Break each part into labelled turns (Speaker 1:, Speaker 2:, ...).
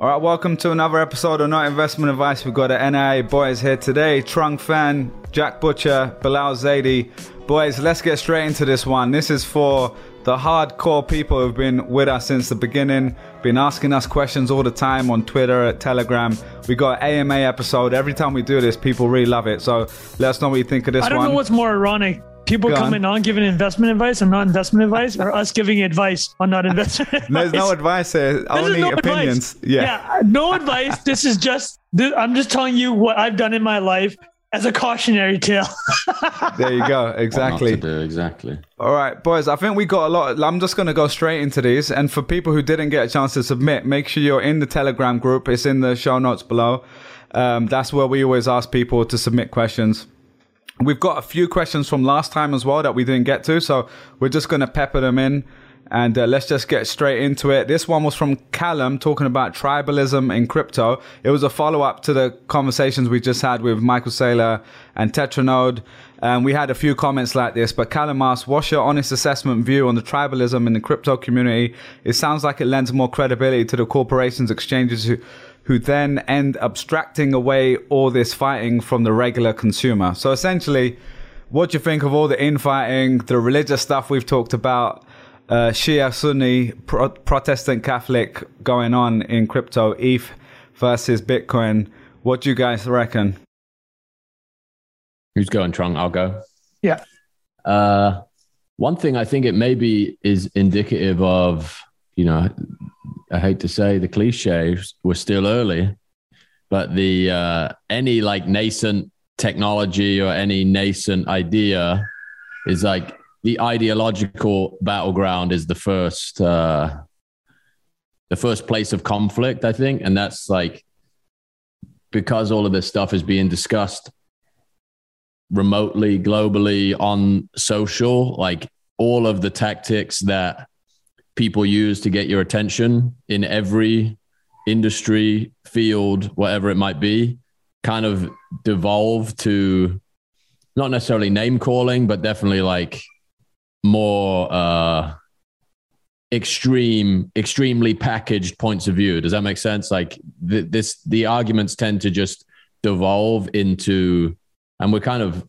Speaker 1: All right, welcome to another episode of Not Investment Advice. We've got the NIA boys here today. Trung Phan, Jack Butcher, Bilal Zaidi. Boys, let's get straight into this one. This is for the hardcore people who've been with us since the beginning, been asking us questions all the time on Twitter, at Telegram. We got an AMA episode. Every time we do this, people really love it. So let us know what you think of this one.
Speaker 2: I don't
Speaker 1: one.
Speaker 2: know what's more ironic. People
Speaker 1: Go
Speaker 2: coming on giving investment advice and not investment advice, or us giving advice on not investment advice.
Speaker 1: There's no advice here,
Speaker 2: This is
Speaker 1: only
Speaker 2: no
Speaker 1: opinions.
Speaker 2: Advice.
Speaker 1: Yeah.
Speaker 2: no advice. This is just. This, I'm just telling you what I've done in my life as a cautionary tale.
Speaker 1: there you go.
Speaker 3: What not
Speaker 1: Exactly.
Speaker 3: to do, exactly.
Speaker 1: All right, boys, I think we got a lot. I'm just going to go straight into these. And for people who didn't get a chance to submit, make sure you're in the Telegram group. It's in the show notes below. Um, that's where we always ask people to submit questions. We've got a few questions from last time as well that we didn't get to. So we're just going to pepper them in. And uh, let's just get straight into it. This one was from Callum talking about tribalism in crypto. It was a follow up to the conversations we just had with Michael Saylor and Tetranode. Um, we had a few comments like this, but Callum asked, What's your honest assessment view on the tribalism in the crypto community? It sounds like it lends more credibility to the corporations, exchanges who, who then end abstracting away all this fighting from the regular consumer. So essentially, what do you think of all the infighting, the religious stuff we've talked about, uh, Shia, Sunni, Pro- Protestant, Catholic going on in crypto, ETH versus Bitcoin? What do you guys reckon?
Speaker 3: Who's going, Trung? I'll go.
Speaker 2: yeah.
Speaker 3: Uh, one thing I think it maybe is indicative of, you know, I hate to say the cliche, we're still early, but the uh, any like nascent technology or any nascent idea is like the ideological battleground is the first uh, the first place of conflict, I think, and that's like because all of this stuff is being discussed remotely, globally, on social, like all of the tactics that people use to get your attention in every industry, field, whatever it might be, kind of devolve to not necessarily name calling, but definitely like more uh extreme extremely packaged points of view. Does that make sense? Like th- this the arguments tend to just devolve into and we're kind of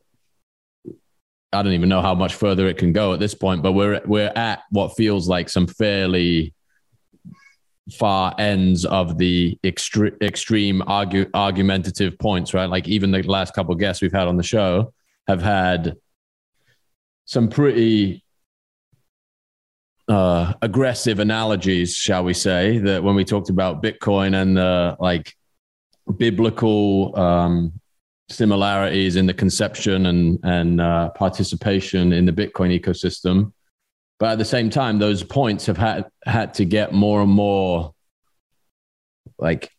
Speaker 3: I don't even know how much further it can go at this point, but we're we're at what feels like some fairly far ends of the extre- extreme argue, argumentative points, right? Like even the last couple guests we've had on the show have had some pretty uh, aggressive analogies, shall we say, that when we talked about Bitcoin and the like biblical um, similarities in the conception and and uh, participation in the Bitcoin ecosystem. But at the same time, those points have had had to get more and more like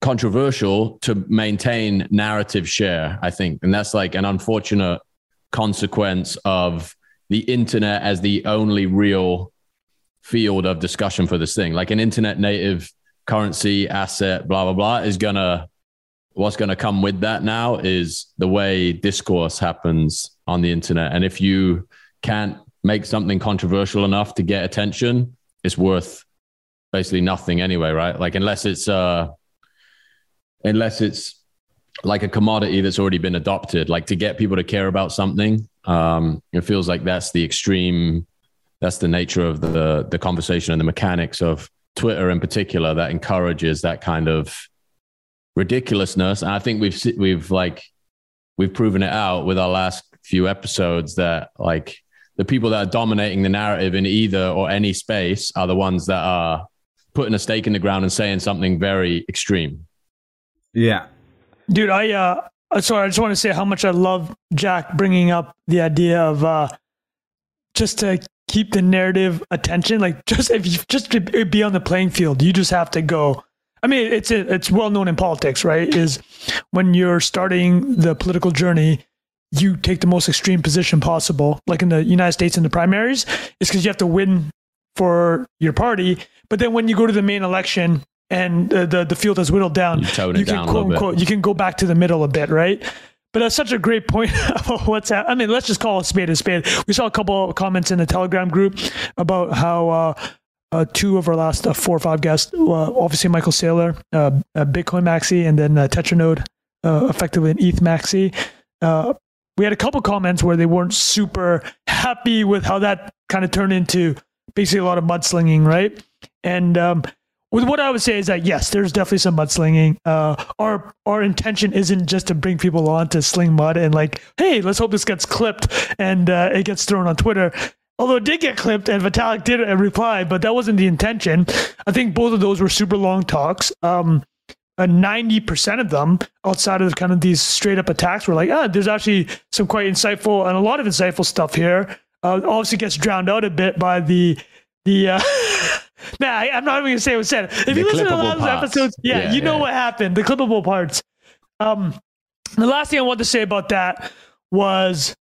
Speaker 3: controversial to maintain narrative share. I think, and that's like an unfortunate consequence of the internet as the only real field of discussion for this thing. Like an internet native currency asset, blah blah blah, is gonna what's going to come with that now is the way discourse happens on the internet. And if you can't make something controversial enough to get attention, it's worth basically nothing anyway, right? Like unless it's uh unless it's like a commodity that's already been adopted, like to get people to care about something, um, it feels like that's the extreme that's the nature of the the conversation and the mechanics of Twitter in particular that encourages that kind of ridiculousness. And I think we've se- we've like we've proven it out with our last few episodes that like the people that are dominating the narrative in either or any space are the ones that are putting a stake in the ground and saying something very extreme.
Speaker 1: Yeah.
Speaker 2: Dude, I uh uh, sorry, I just want to say how much I love Jack bringing up the idea of uh just to keep the narrative attention. Like just if you just to be on the playing field, you just have to go. I mean, it's it's well known in politics, right? Is when you're starting the political journey, you take the most extreme position possible. Like in the United States in the primaries, is because you have to win for your party. But then when you go to the main election and uh, the the field has whittled down,
Speaker 3: You it
Speaker 2: can quote unquote you can go back to the middle a bit, right? But that's such a great point about what's happening. I mean, let's just call a spade a spade. We saw a couple of comments in the Telegram group about how uh, uh, two of our last uh, four or five guests. Uh, obviously, Michael Saylor, uh, Bitcoin Maxi, and then uh, Tetranode, uh, effectively an ETH Maxi. We had a couple comments where they weren't super happy with how that kind of turned into basically a lot of mudslinging, right? And um, with what I would say is that yes, there's definitely some mudslinging. Uh, our our intention isn't just to bring people on to sling mud and like, hey, let's hope this gets clipped and uh, it gets thrown on Twitter. Although it did get clipped and Vitalik did a reply, but that wasn't the intention. I think both of those were super long talks. Um, ninety percent of them, outside of kind of these straight up attacks, were like, ah, there's actually some quite insightful and a lot of insightful stuff here. Uh, obviously, gets drowned out a bit by the the. Uh, nah, I, am not even gonna say what was said. If
Speaker 3: The
Speaker 2: you listen to the
Speaker 3: clippable of
Speaker 2: episodes, yeah,
Speaker 3: Yeah,
Speaker 2: you know
Speaker 3: yeah.
Speaker 2: what happened. The clippable parts. Um, the last thing I want to say about that was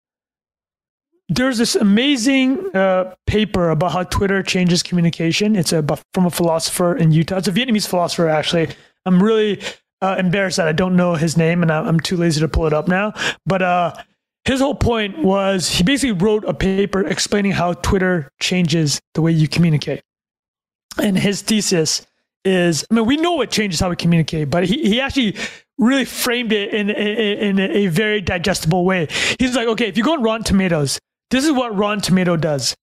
Speaker 2: there's this amazing uh, paper about how Twitter changes communication. It's a from a philosopher in Utah. It's a Vietnamese philosopher, actually. I'm really uh, embarrassed that I don't know his name, and I'm too lazy to pull it up now. But uh, his whole point was he basically wrote a paper explaining how Twitter changes the way you communicate. And his thesis is, I mean, we know it changes how we communicate, but he, he actually really framed it in, in, in a very digestible way. He's like, okay, if you go on Rotten Tomatoes, this is what Rotten Tomato does.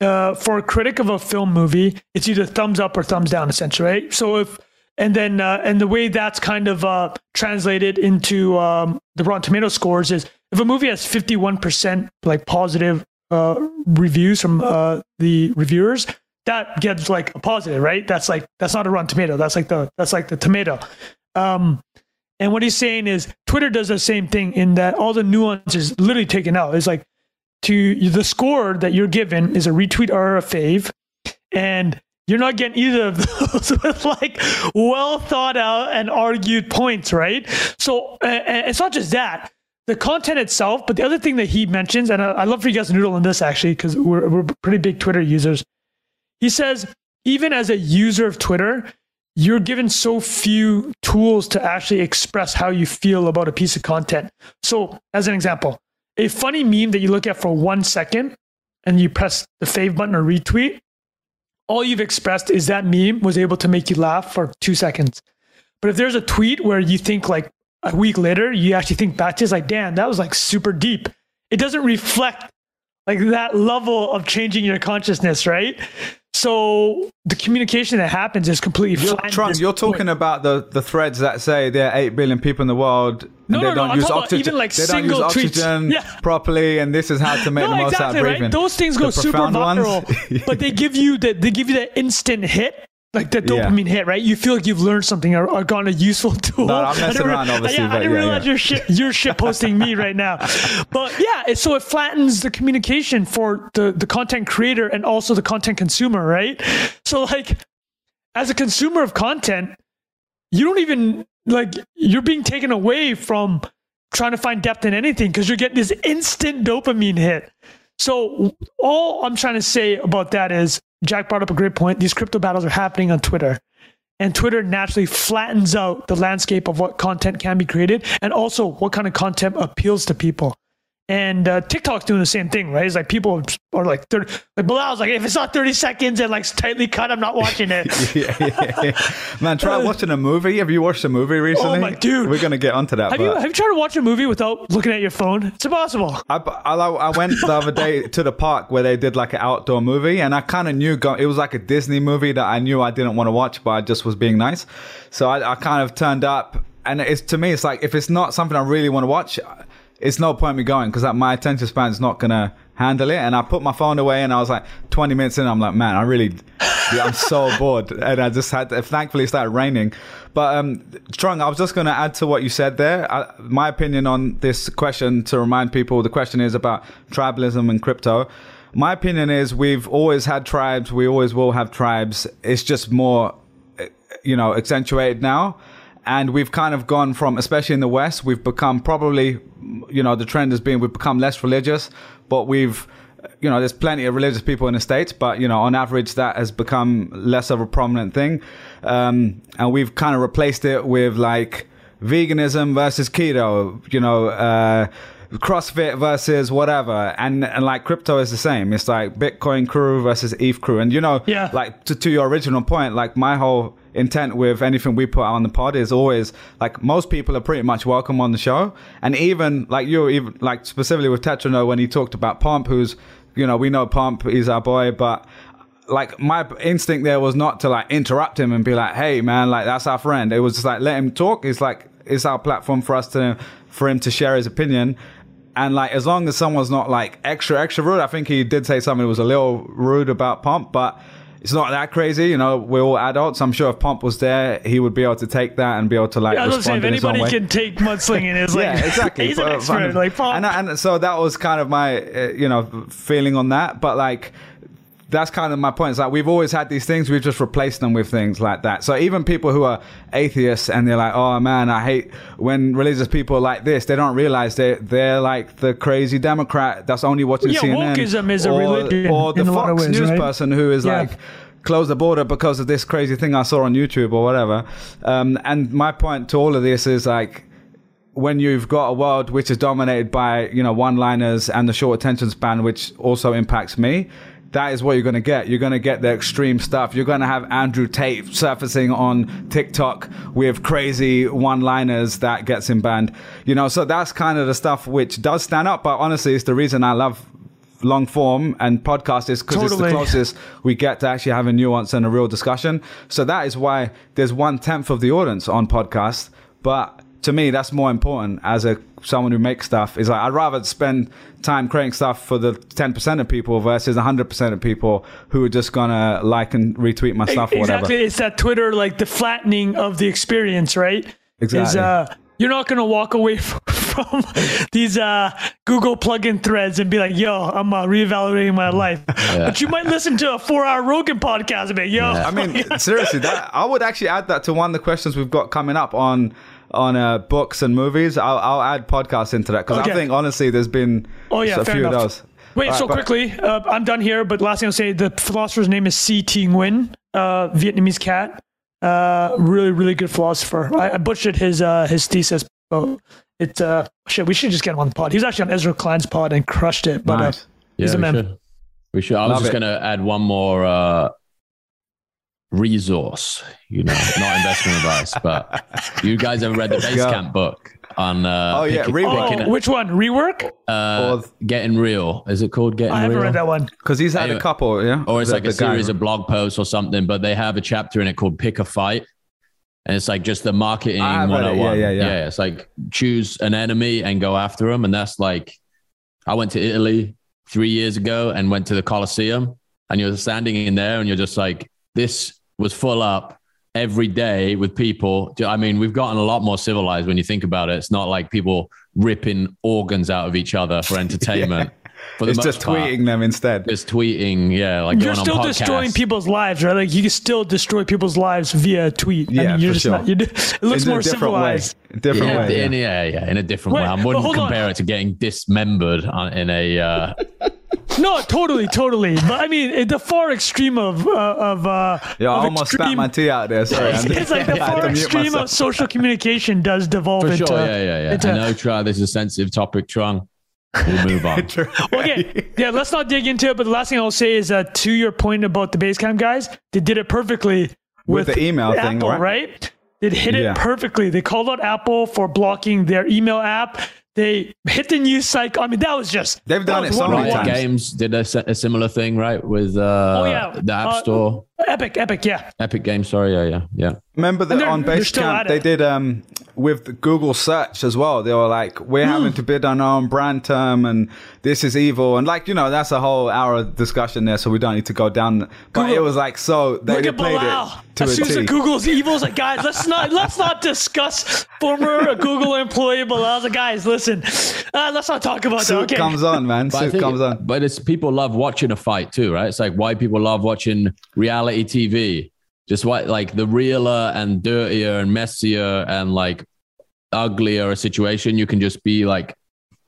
Speaker 2: Uh, for a critic of a film movie, it's either thumbs up or thumbs down, essentially, right? So if and then uh, and the way that's kind of uh, translated into um, the Rotten Tomato scores is if a movie has fifty one percent like positive uh, reviews from uh, the reviewers, that gets like a positive, right? That's like that's not a Rotten Tomato. That's like the that's like the tomato. Um, and what he's saying is Twitter does the same thing in that all the nuance is literally taken out. It's like to the score that you're given is a retweet or a fave, and you're not getting either of those with like well thought out and argued points, right? So uh, it's not just that the content itself, but the other thing that he mentions, and I, I love for you guys to noodle on this actually because we're we're pretty big Twitter users. He says even as a user of Twitter, you're given so few tools to actually express how you feel about a piece of content. So, as an example, a funny meme that you look at for one second and you press the fave button or retweet, all you've expressed is that meme was able to make you laugh for two seconds. But if there's a tweet where you think like a week later, you actually think back to like, damn, that was like super deep. It doesn't reflect like that level of changing your consciousness, right? So the communication that happens is completely
Speaker 1: You're. Trung, you're talking about the, the threads that say there are 8 billion people in the world and
Speaker 2: No,
Speaker 1: they
Speaker 2: no, no,
Speaker 1: don't
Speaker 2: I'm
Speaker 1: use
Speaker 2: about
Speaker 1: oxygen.
Speaker 2: even, like,
Speaker 1: they don't use oxygen
Speaker 2: Yeah.
Speaker 1: properly and this is how to make
Speaker 2: no,
Speaker 1: the most
Speaker 2: exactly,
Speaker 1: out of breathing.
Speaker 2: right? Those things
Speaker 1: The
Speaker 2: go super viral, but they give you that they give you that instant hit. Like the
Speaker 1: Yeah.
Speaker 2: dopamine hit, right? You feel like you've learned something or, or gotten a useful tool.
Speaker 1: No, I'm messing
Speaker 2: re-
Speaker 1: around, obviously,
Speaker 2: Yeah, I didn't
Speaker 1: yeah,
Speaker 2: realize
Speaker 1: yeah.
Speaker 2: you're shit. You're shit posting me right now. But yeah, it, so it flattens the communication for the the content creator and also the content consumer, right? So like, as a consumer of content, you don't even like you're being taken away from trying to find depth in anything because you're getting this instant dopamine hit. So all I'm trying to say about that is Jack brought up a great point. These crypto battles are happening on Twitter. And Twitter naturally flattens out the landscape of what content can be created and also what kind of content appeals to people. And uh, TikTok's doing the same thing, right? It's like people are like, 30, like Bilal's like, if it's not 30 seconds and like tightly cut, I'm not watching it.
Speaker 1: yeah, yeah, yeah. Man, try watching a movie. Have you watched a movie recently?
Speaker 2: Oh my- dude.
Speaker 1: We're going to get onto that.
Speaker 2: have
Speaker 1: but
Speaker 2: you have you tried to watch a movie without looking at your phone? It's impossible.
Speaker 1: I, I, I went the other day to the park where they did like an outdoor movie, and I kind of knew go, it was like a Disney movie that I knew I didn't want to watch, but I just was being nice. So I, I kind of turned up, and it's to me, it's like if it's not something I really want to watch, it's no point me going because like, my attention span is not gonna handle it. And I put my phone away, and I was like 20 minutes in, I'm like, man, I really, yeah, I'm so bored, and I just had. To, thankfully, it started raining. But um, Trung, I was just going to add to what you said there. I, my opinion on this question to remind people, the question is about tribalism and crypto. My opinion is we've always had tribes. We always will have tribes. It's just more, eh, you know, accentuated now. And we've kind of gone from, especially in the West, we've become probably, you know, the trend has been we've become less religious, but we've, you know, there's plenty of religious people in the States, but, you know, on average, that has become less of a prominent thing. Um, and we've kind of replaced it with like veganism versus keto, you know, uh, CrossFit versus whatever, and and like crypto is the same. It's like Bitcoin crew versus ETH crew, and you know,
Speaker 2: Yeah.
Speaker 1: like to to your original point, like my whole intent with anything we put out on the pod is always like most people are pretty much welcome on the show, and even like you, even like specifically with Tetrano when he talked about Pomp, who's you know we know Pomp, is our boy, but like my instinct there was not to like interrupt him and be like, "Hey, man, like that's our friend." It was just like let him talk. It's like it's our platform for us to for him to share his opinion. And like as long as someone's not like extra extra rude, I think he did say something that was a little rude about Pomp, but it's not that crazy. You know, we're all adults. I'm sure if Pomp was there, he would be able to take that and be able to like
Speaker 2: I was gonna say,
Speaker 1: respond
Speaker 2: if
Speaker 1: in his own
Speaker 2: anybody can take mudslinging, is like
Speaker 1: yeah, exactly.
Speaker 2: he's an
Speaker 1: But,
Speaker 2: expert.
Speaker 1: um,
Speaker 2: like Paul.
Speaker 1: and, and so that was kind of my, uh, you know, feeling on that. But like, that's kind of my point. It's like we've always had these things, we've just replaced them with things like that. So even people who are atheists and they're like, "Oh man, I hate when religious people are like this," they don't realize they they're like the crazy Democrat that's only watching
Speaker 2: Yeah,
Speaker 1: CNN,
Speaker 2: wokeism is a
Speaker 1: or,
Speaker 2: religion
Speaker 1: or the
Speaker 2: in a lot of
Speaker 1: Fox
Speaker 2: ways,
Speaker 1: News
Speaker 2: right?
Speaker 1: person who is
Speaker 2: Yeah.
Speaker 1: like close the border because of this crazy thing I saw on YouTube or whatever. Um, and my point to all of this is like when you've got a world which is dominated by you know one-liners and the short attention span, which also impacts me. That is what you're going to get. You're going to get the extreme stuff. You're going to have Andrew Tate surfacing on TikTok with crazy one-liners that gets him banned. You know, so that's kind of the stuff which does stand up. But honestly, it's the reason I love long form and podcast is because it's the closest we get to actually have a nuance and a real discussion. So that is why there's one tenth of the audience on podcast. But to me, that's more important as a someone who makes stuff. Is like I'd rather spend time creating stuff for the ten percent of people versus hundred percent of people who are just gonna like and retweet my stuff or
Speaker 2: exactly. It's that Twitter, like the flattening of the experience, right? Is
Speaker 1: Exactly.
Speaker 2: uh, you're not gonna walk away from, from these uh, Google plugin threads and be like, "Yo, I'm uh, reevaluating my life," but you might listen to a four-hour Rogan podcast and be, like, "Yo,
Speaker 1: I mean, seriously, that I would actually add that to one of the questions we've got coming up on on uh, books and movies. I'll, I'll add podcasts into that because
Speaker 2: Okay.
Speaker 1: I think honestly, there's been
Speaker 2: Oh, yeah,
Speaker 1: a few
Speaker 2: enough.
Speaker 1: of those.
Speaker 2: Wait,
Speaker 1: All
Speaker 2: so
Speaker 1: right,
Speaker 2: quickly, uh, I'm done here, but last thing I'll say, the philosopher's name is C. T. Nguyen, uh, Vietnamese cat. Uh, really, really good philosopher. I, I butchered his uh, his thesis. But it uh, shit, we should just get him on the pod. He was actually on Ezra Klein's pod and crushed it. But
Speaker 1: Nice.
Speaker 2: uh, he's
Speaker 3: Yeah,
Speaker 2: a
Speaker 3: we
Speaker 2: man.
Speaker 3: should. We should. I was
Speaker 1: Love
Speaker 3: just
Speaker 1: it.
Speaker 3: going to add one more uh, resource. You know, not investment advice, but you guys ever read the
Speaker 1: go.
Speaker 3: Basecamp book on? Uh,
Speaker 1: Oh, yeah,
Speaker 3: picking-
Speaker 1: Rework.
Speaker 2: Oh, which one? Rework?
Speaker 3: uh,
Speaker 1: Or-
Speaker 3: getting real. Is it called getting Real?
Speaker 2: I haven't
Speaker 3: real?
Speaker 2: read that one.
Speaker 1: Because he's had a couple, yeah.
Speaker 3: or it's
Speaker 1: The-
Speaker 3: like a
Speaker 1: the guy-
Speaker 3: series of blog posts or something, but they have a chapter in it called Pick a Fight. And it's like just the marketing
Speaker 1: I read it.
Speaker 3: 101.
Speaker 1: Yeah, yeah, yeah.
Speaker 3: It's like choose an enemy and go after them. And that's like, I went to Italy three years ago and went to the Colosseum. And you're standing in there and you're just like, this was full up every day with people. I mean, we've gotten a lot more civilized when you think about it. It's not like people ripping organs out of each other for entertainment. For the
Speaker 1: It's just
Speaker 3: part
Speaker 1: tweeting them instead.
Speaker 3: just tweeting, yeah, like
Speaker 2: You're still destroying people's lives, right? Like you can still destroy people's lives via tweet.
Speaker 1: Yeah,
Speaker 2: I mean, you're
Speaker 1: for
Speaker 2: just
Speaker 1: sure.
Speaker 2: not. You do, it looks
Speaker 1: in a
Speaker 2: more
Speaker 1: different
Speaker 2: civilized.
Speaker 1: way. Different
Speaker 3: Yeah,
Speaker 1: way.
Speaker 3: in,
Speaker 1: yeah.
Speaker 3: yeah, yeah, in a different
Speaker 2: Wait,
Speaker 3: way. I
Speaker 2: but
Speaker 3: wouldn't
Speaker 2: hold on.
Speaker 3: compare it to getting dismembered in a. Uh,
Speaker 2: No, totally, totally. But I mean, it- the far extreme of uh, of uh,
Speaker 1: Yeah, I almost
Speaker 2: extreme,
Speaker 1: spat my tea out there. Sorry,
Speaker 2: It's, it's like the
Speaker 1: I
Speaker 2: far extreme
Speaker 1: myself.
Speaker 2: of social communication does devolve
Speaker 3: for
Speaker 2: into.
Speaker 3: sure, yeah, yeah, yeah.
Speaker 2: into-
Speaker 3: I know, try. This is a sensitive topic, Trung. We'll move on.
Speaker 2: Okay, yeah, let's not dig into it. But the last thing I'll say is that to your point about the Basecamp guys, they did it perfectly
Speaker 1: With the email thing, right?
Speaker 2: right? They hit it perfectly. They called out Apple for blocking their email app. They hit the news cycle. I mean, that was just
Speaker 1: They've done it so many
Speaker 2: one-on-one.
Speaker 1: Times.
Speaker 3: Games did a, a similar thing, right? With uh,
Speaker 2: Oh, yeah.
Speaker 3: the App
Speaker 2: Uh,
Speaker 3: Store,
Speaker 2: Epic, Epic, yeah.
Speaker 3: Epic Games. Sorry, yeah, yeah, yeah.
Speaker 1: Remember that
Speaker 2: they're-
Speaker 1: on
Speaker 2: they're
Speaker 1: Basecamp they did um with the Google search as well. They were like, "We're
Speaker 2: Hmm.
Speaker 1: having to bid on our own brand term, and this is evil." And like you know, that's a whole hour of discussion there, so we don't need to go down. But
Speaker 2: Google-
Speaker 1: it was like so they,
Speaker 2: Look
Speaker 1: they
Speaker 2: at
Speaker 1: played
Speaker 2: Bilal.
Speaker 1: it to
Speaker 2: As
Speaker 1: a
Speaker 2: soon as. Google's evil, it's like, guys, let's not let's not discuss former Google employee Bilal's like, guys, listen, uh, let's not talk about that.
Speaker 1: Suit
Speaker 2: Okay.
Speaker 1: comes on, man.
Speaker 3: But,
Speaker 1: Suit
Speaker 3: think-
Speaker 1: comes on.
Speaker 3: but it's people love watching a fight too, right? It's like why people love watching reality TV. Just what like the realer and dirtier and messier and like uglier a situation, you can just be like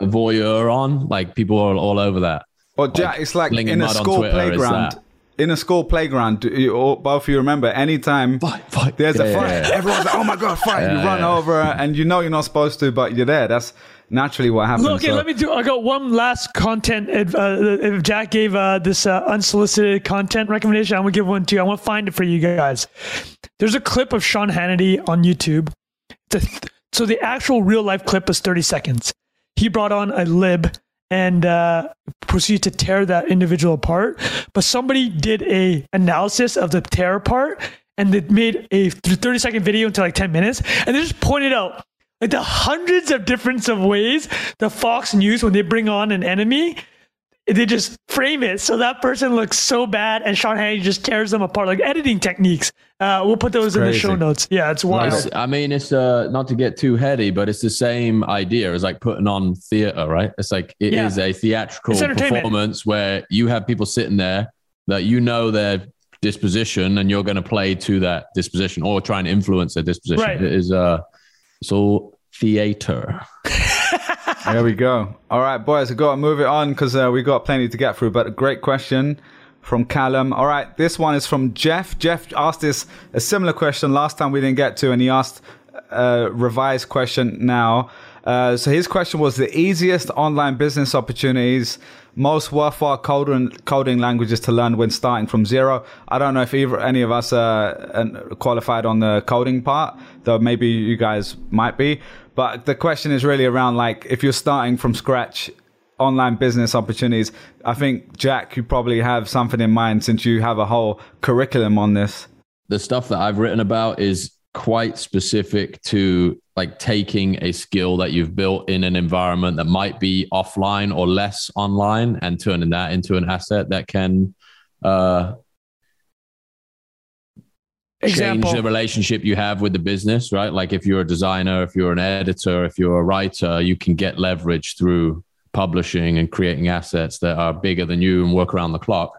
Speaker 3: a voyeur on. Like people are all over that.
Speaker 1: Or Jack, it's like in a school
Speaker 3: Twitter
Speaker 1: playground. in a school playground, do you, both of you remember anytime
Speaker 3: Fight, fight.
Speaker 1: there's a fight,
Speaker 3: yeah, yeah.
Speaker 1: everyone's like, oh my God, fight. you run
Speaker 3: yeah.
Speaker 1: over and you know you're not supposed to, but you're there. That's naturally what happens.
Speaker 2: Look, okay,
Speaker 1: So-
Speaker 2: let me do. I got one last content. adv- Uh, if Jack gave uh, this uh, unsolicited content recommendation, I'm gonna give one too. I want to find it for you guys. There's a clip of Sean Hannity on YouTube. Th- so the actual real life clip is 30 seconds. He brought on a lib and uh, proceeded to tear that individual apart. But somebody did a analysis of the tear part, and they made a 30 second video into like 10 minutes, and they just pointed out like the hundreds of different of ways the Fox News when they bring on an enemy, they just frame it so that person looks so bad, and Sean Hannity just tears them apart, like editing techniques. Uh, we'll put those in the show notes. Yeah, it's wild.
Speaker 3: It's- I mean, it's uh, not to get too heady, but it's the same idea as like putting on theater, right? It's like it is
Speaker 2: Yeah.
Speaker 3: a theatrical performance where you have people sitting there that you know their disposition and you're going to play to that disposition or try and influence their disposition.
Speaker 2: Right.
Speaker 3: It is uh, all theater.
Speaker 1: There we go. All right, boys, I've got to move it on because uh, we got plenty to get through. But a great question from Callum. All right, this one is from Jeff. Jeff asked this a similar question last time we didn't get to, and he asked a revised question now. Uh, so his question was the easiest online business opportunities, most worthwhile coding, coding languages to learn when starting from zero. I don't know if either any of us are qualified on the coding part, though maybe you guys might be. But the question is really around like if you're starting from scratch, online business opportunities. I think Jack, you probably have something in mind since you have a whole curriculum on this.
Speaker 3: the stuff that I've written about is quite specific to like taking a skill that you've built in an environment that might be offline or less online and turning that into an asset that can uh,
Speaker 2: Example.
Speaker 3: change the relationship you have with the business, right? Like if you're a designer, if you're an editor, if you're a writer, you can get leverage through publishing and creating assets that are bigger than you and work around the clock.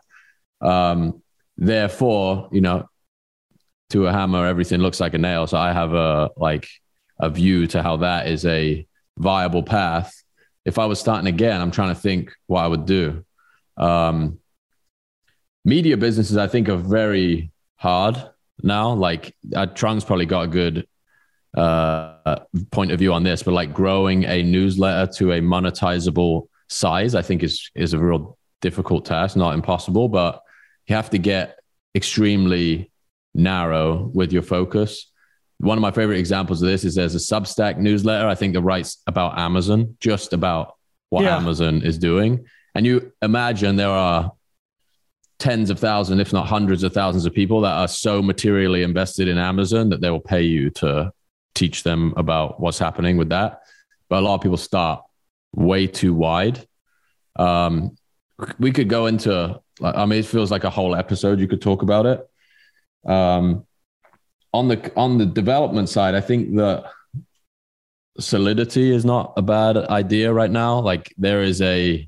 Speaker 3: Um, therefore, you know, to a hammer, everything looks like a nail. So I have a like a view to how that is a viable path. If I was starting again, I'm trying to think what I would do. Um, media businesses, I think, are very hard now. Like uh, Trung's probably got a good uh, point of view on this, but like growing a newsletter to a monetizable size, I think is is a real difficult task. Not impossible, but you have to get extremely narrow with your focus. One of my favorite examples of this is there's a Substack newsletter. I think that writes about Amazon, just about what
Speaker 2: Yeah.
Speaker 3: Amazon is doing. And you imagine there are tens of thousands, if not hundreds of thousands of people that are so materially invested in Amazon that they will pay you to teach them about what's happening with that. But a lot of people start way too wide. Um, we could go into, I mean, it feels like a whole episode. You could talk about it. Um, on the on the development side, I think that solidity is not a bad idea right now. Like there is a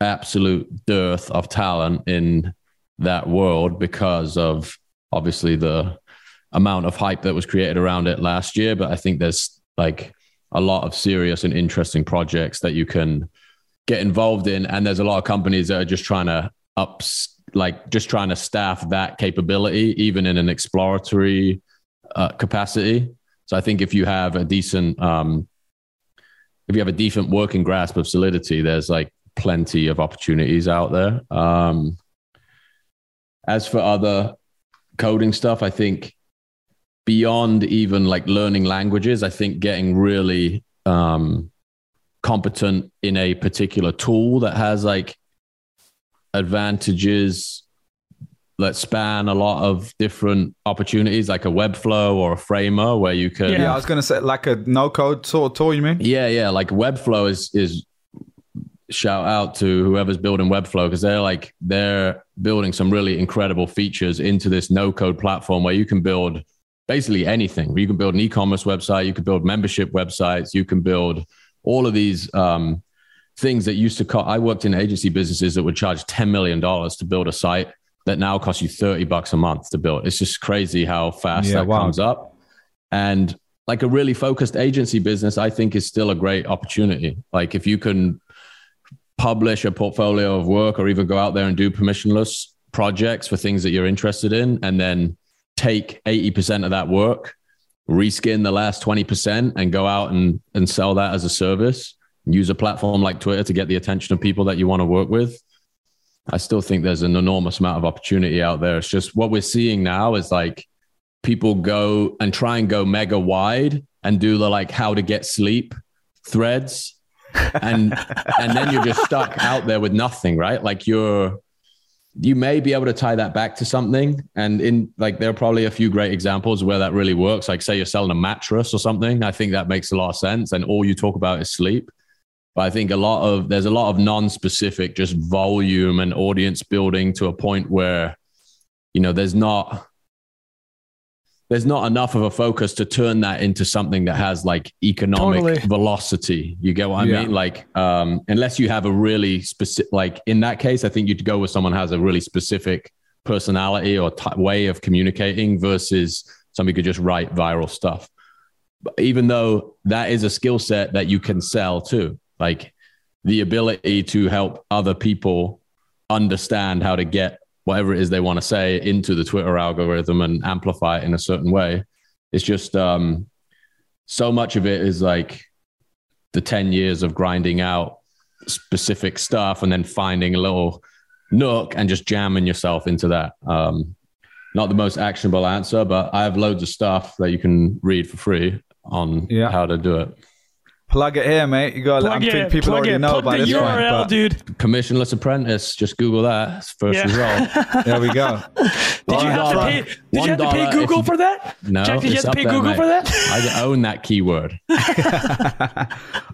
Speaker 3: absolute dearth of talent in that world because of obviously the amount of hype that was created around it last year. But I think there's like a lot of serious and interesting projects that you can get involved in. And there's a lot of companies that are just trying to ups, like just trying to staff that capability, even in an exploratory uh, capacity. So I think if you have a decent, um, if you have a decent working grasp of solidity, there's like plenty of opportunities out there. Um, as for other coding stuff, I think beyond even like learning languages, I think getting really um, competent in a particular tool that has like advantages that span a lot of different opportunities, like a Webflow or a Framer, where you can
Speaker 1: Yeah, I was gonna say like a no code sort of tool. You mean?
Speaker 3: yeah, yeah. Like Webflow is is shout out to whoever's building Webflow because they're like they're building some really incredible features into this no code platform where you can build basically anything. You can build an e-commerce website, you can build membership websites, you can build all of these um, things that used to cost. I worked in agency businesses that would charge ten million dollars to build a site that now costs you thirty bucks a month to build. It's just crazy how fast
Speaker 1: Yeah,
Speaker 3: that
Speaker 1: wow.
Speaker 3: comes up. And like a really focused agency business, I think is still a great opportunity. Like if you can publish a portfolio of work or even go out there and do permissionless projects for things that you're interested in and then take 80% of that work, reskin the last 20% and go out and, and sell that as a service. Use a platform like Twitter to get the attention of people that you want to work with. I still think there's an enormous amount of opportunity out there. It's just what we're seeing now is like people go and try and go mega wide and do the like how to get sleep threads. And and then you're just stuck out there with nothing right? Like you're you may be able to tie that back to something. And in like there are probably a few great examples where that really works. Like say you're selling a mattress or something. I think that makes a lot of sense. And all you talk about is sleep but i think a lot of there's a lot of non-specific just volume and audience building to a point where you know there's not there's not enough of a focus to turn that into something that has like economic
Speaker 2: Totally.
Speaker 3: velocity. You get what I
Speaker 1: Yeah.
Speaker 3: mean? Like, um, unless you have a really specific, like in that case, I think you'd go with someone who has a really specific personality or t- way of communicating versus somebody could just write viral stuff. But even though that is a skill set that you can sell too, like the ability to help other people understand how to get whatever it is they want to say into the Twitter algorithm and amplify it in a certain way. It's just um, so much of it is like the 10 years of grinding out specific stuff and then finding a little nook and just jamming yourself into that. Um, not the most actionable answer, but I have loads of stuff that you can read for free on
Speaker 1: Yeah.
Speaker 3: how to do it.
Speaker 1: Plug it here, mate. You got. I
Speaker 2: Plug
Speaker 1: think people
Speaker 2: plug
Speaker 1: already
Speaker 2: it,
Speaker 1: know
Speaker 2: plug
Speaker 1: by
Speaker 2: the
Speaker 1: this
Speaker 2: URL,
Speaker 1: point.
Speaker 2: Dude.
Speaker 3: Permissionless Apprentice, just Google that. It's first
Speaker 2: Yeah.
Speaker 3: result.
Speaker 1: there we go.
Speaker 2: Did you
Speaker 3: One
Speaker 2: have to pay? Did you have to pay
Speaker 3: dollar if
Speaker 2: Google
Speaker 3: you-
Speaker 2: for that?
Speaker 3: No,
Speaker 2: Jack, did you have to pay
Speaker 3: there,
Speaker 2: Google
Speaker 3: mate.
Speaker 2: for that?
Speaker 3: I own that keyword.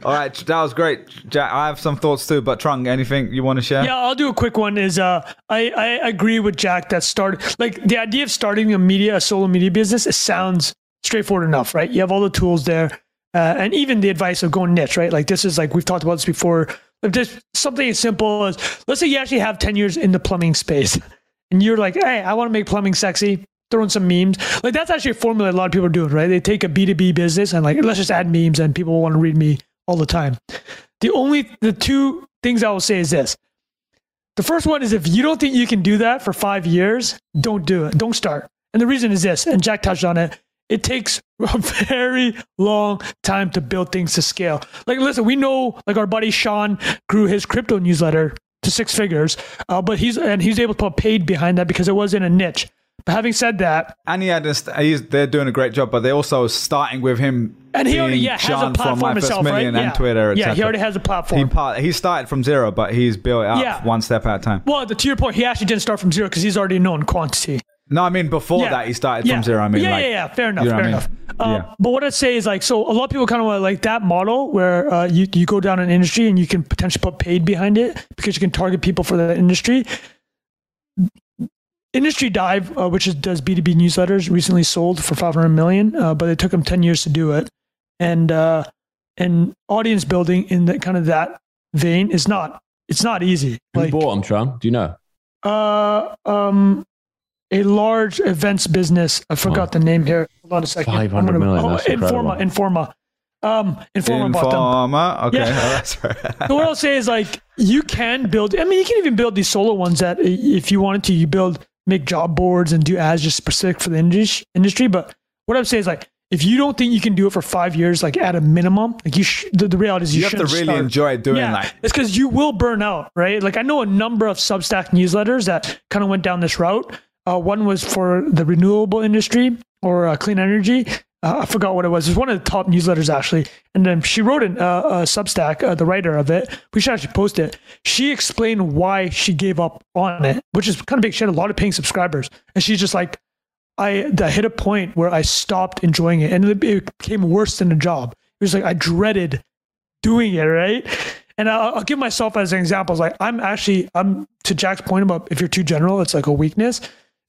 Speaker 1: All right, that was great, Jack. I have some thoughts too, but Trung, anything you want to share?
Speaker 2: Yeah, I'll do a quick one. Is uh, I I agree with Jack that start like the idea of starting a media, a solo media business. It sounds straightforward enough, right? You have all the tools there, uh, and even the advice of going niche, right? Like this is like we've talked about this before. Just something as simple as let's say you actually have ten years in the plumbing space, and you're like, hey, I want to make plumbing sexy. Throw in some memes. Like that's actually a formula a lot of people are doing, right? They take a B2B business and like, let's just add memes and people want to read me all the time. The only, the two things I will say is this. The first one is if you don't think you can do that for five years, don't do it. Don't start. And the reason is this, and Jack touched on it. It takes a very long time to build things to scale. Like, listen, we know, like our buddy Sean grew his crypto newsletter to six figures, uh, but he's and he's able to put paid behind that because it was in a niche. But having said that,
Speaker 1: And he had this, he's, they're doing a great job, but they're also starting with him.
Speaker 2: and he already yeah has a
Speaker 1: Sean from
Speaker 2: platform
Speaker 1: My First
Speaker 2: himself,
Speaker 1: Million
Speaker 2: right?
Speaker 1: and
Speaker 2: yeah.
Speaker 1: Twitter,
Speaker 2: yeah, he already has a platform.
Speaker 1: He part, he started from zero, but he's built up
Speaker 2: Yeah.
Speaker 1: one step at a time.
Speaker 2: well, to your point, he actually didn't start from zero because he's already known quantity.
Speaker 1: No, I mean before
Speaker 2: Yeah.
Speaker 1: that he started
Speaker 2: yeah.
Speaker 1: from zero. I mean,
Speaker 2: yeah,
Speaker 1: like,
Speaker 2: yeah, yeah. Fair enough.
Speaker 1: you know
Speaker 2: fair
Speaker 1: what I
Speaker 2: enough.
Speaker 1: mean?
Speaker 2: Um,
Speaker 1: Yeah.
Speaker 2: But what I'd say is like, so a lot of people kind of like that model where uh, you you go down an industry and you can potentially put paid behind it because you can target people for that industry. Industry Dive, uh, which is, does B two B newsletters, recently sold for five hundred million, uh, but it took them ten years to do it. And uh, and audience building in that kind of that vein is not it's not easy.
Speaker 3: Who
Speaker 2: Like
Speaker 3: bought them, Trung? Do you know?
Speaker 2: uh, um, a large events business. I forgot the name here. Hold on a second.
Speaker 3: 500
Speaker 2: I'm gonna-
Speaker 3: million,
Speaker 2: Oh,
Speaker 3: that's
Speaker 2: Informa. Informa. Um, Informa bought them.
Speaker 1: Informa. Okay,
Speaker 2: Yeah.
Speaker 1: oh.
Speaker 2: So what I'll say is like you can build. I mean, you can even build these solo ones that if you wanted to, you build make job boards and do ads just specific for the indus- industry. But what I'm saying is like if you don't think you can do it for five years, like at a minimum, like you, sh- the, the reality is you,
Speaker 1: you have to
Speaker 2: shouldn't
Speaker 1: really
Speaker 2: start.
Speaker 1: enjoy doing
Speaker 2: Yeah,
Speaker 1: like
Speaker 2: it's because you will burn out, right? Like I know a number of Substack newsletters that kind of went down this route. Uh, one was for the renewable industry or uh, clean energy. Uh, I forgot what it was. It was one of the top newsletters actually. And then she wrote in uh, uh, Substack, uh, the writer of it. We should actually post it. She explained why she gave up on it, which is kind of big. She had a lot of paying subscribers, and she's just like, I, I hit a point where I stopped enjoying it, and it, became worse than a job. It was like I dreaded doing it, right? And I'll, I'll give myself as an example. It's like I'm actually I'm to Jack's point about if you're too general, it's like a weakness.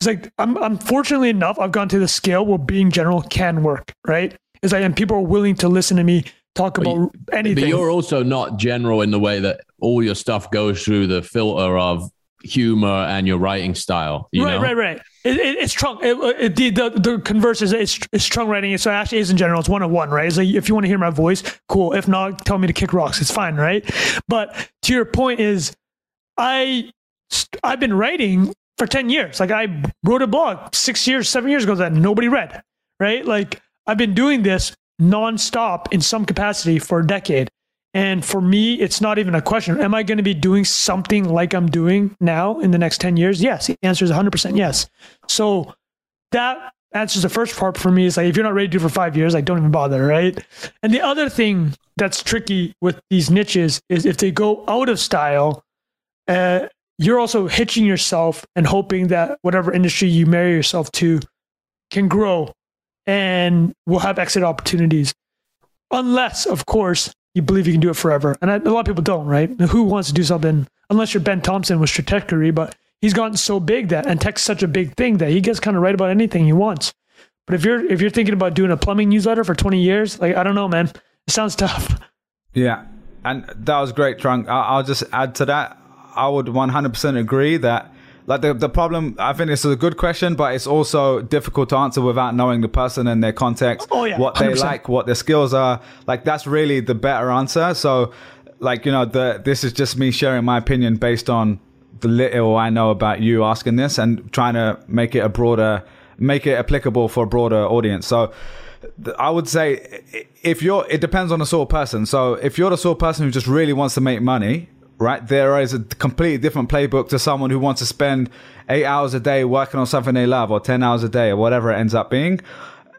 Speaker 2: It's like I'm I'm fortunately enough I've gone to the scale where being general can work, right? It's like and people are willing to listen to me talk about
Speaker 3: you-
Speaker 2: anything.
Speaker 3: But you're also not general in the way that all your stuff goes through the filter of humor and your writing style. You
Speaker 2: right,
Speaker 3: know?
Speaker 2: right, right. It, it, it's Trung. It, it, the, the the converse is it's it's Trung writing. So it actually is in general. It's one on one, right? It's like if you want to hear my voice, cool. If not, tell me to kick rocks. It's fine, right? But to your point is, I I've been writing for 10 years. Like I wrote a blog six years, seven years ago that nobody read, right? Like I've been doing this nonstop in some capacity for a decade. And for me, it's not even a question. Am I going to be doing something like I'm doing now in the next 10 years? Yes. The answer is 100% yes. So that answers the first part for me is like, if you're not ready to do for five years, like don't even bother, right? And the other thing that's tricky with these niches is if they go out of style, uh, you're also hitching yourself and hoping that whatever industry you marry yourself to can grow and will have exit opportunities. Unless, of course, you believe you can do it forever. And a lot of people don't, right? Who wants to do something unless you're Ben Thompson with Stratechery, but he's gotten so big that and tech's such a big thing that he gets kind of right about anything he wants. But if you're if you're thinking about doing a plumbing newsletter for 20 years, like I don't know, man, it sounds tough.
Speaker 1: Yeah, and that was great, Trung. I'll just add to that. I would 100% agree that like the, the problem i think this is a good question but it's also difficult to answer without knowing the person and their context
Speaker 2: oh, yeah,
Speaker 1: what they like what their skills are. Like that's really the better answer. So like you know the this is just me sharing my opinion based on the little i know about you asking this and trying to make it a broader make it applicable for a broader audience. So I would say if you're, it depends on the sort of person. So if you're the sort of person who just really wants to make money, right? There is a completely different playbook to someone who wants to spend eight hours a day working on something they love or 10 hours a day or whatever it ends up being.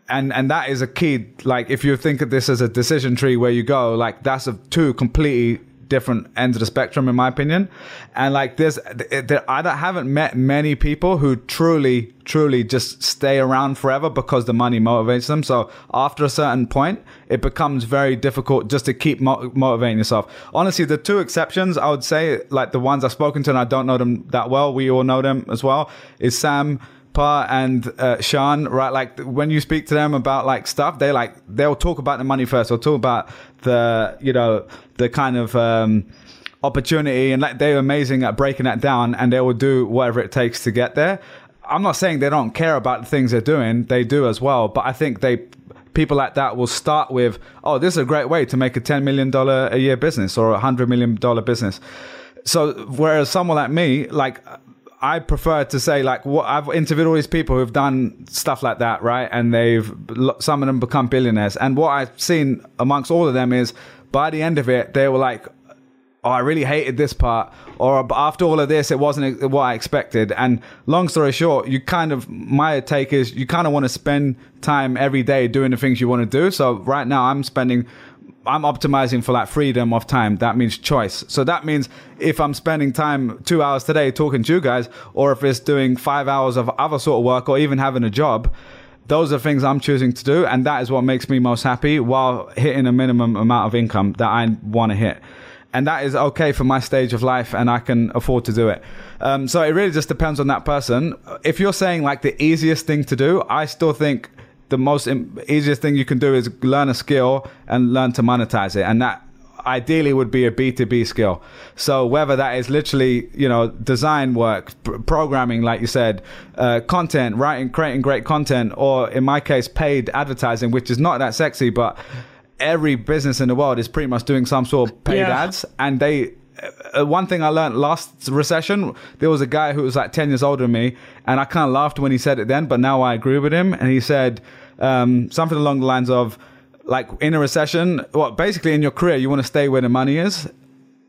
Speaker 1: And, and that is a key. Like, if you think of this as a decision tree where you go, like, that's a two completely different ends of the spectrum, in my opinion. And like, there, I haven't met many people who truly, truly just stay around forever because the money motivates them. So after a certain point, it becomes very difficult just to keep mo- motivating yourself. Honestly, the two exceptions I would say, like the ones I've spoken to, and I don't know them that well. We all know them as well. Is Sam. Parr and uh, Sean, right? Like when you speak to them about like stuff, they like they'll talk about the money first. They'll talk about the you know the kind of um, opportunity, and like they're amazing at breaking that down, and they will do whatever it takes to get there. I'm not saying they don't care about the things they're doing; they do as well. But I think they people like that will start with, "Oh, this is a great way to make a ten million dollar a year business or a hundred million dollar business." So, whereas someone like me, like I prefer to say like what I've interviewed all these people who've done stuff like that, right? And they've some of them become billionaires. And what I've seen amongst all of them is by the end of it, they were like, "Oh, I really hated this part," or after all of this, it wasn't what I expected. And long story short, you kind of my take is you kind of want to spend time every day doing the things you want to do. So right now, I'm spending I'm optimizing for like freedom of time. That means choice. So that means if I'm spending time two hours today talking to you guys, or if it's doing five hours of other sort of work, or even having a job, those are things I'm choosing to do, and that is what makes me most happy while hitting a minimum amount of income that I want to hit. And that is okay for my stage of life, and I can afford to do it. Um, so it really just depends on that person. If you're saying like the easiest thing to do, I still think the most easiest thing you can do is learn a skill and learn to monetize it. And that ideally would be a B2B skill. So whether that is literally, you know, design work, pr- programming, like you said, uh, content, writing, creating great content, or in my case, paid advertising, which is not that sexy, but every business in the world is pretty much doing some sort of paid yeah. ads and they uh, one thing I learned last recession, there was a guy who was like 10 years older than me, and I kind of laughed when he said it then, but now I agree with him. And he said um, something along the lines of, like, in a recession, well, basically in your career, you want to stay where the money is.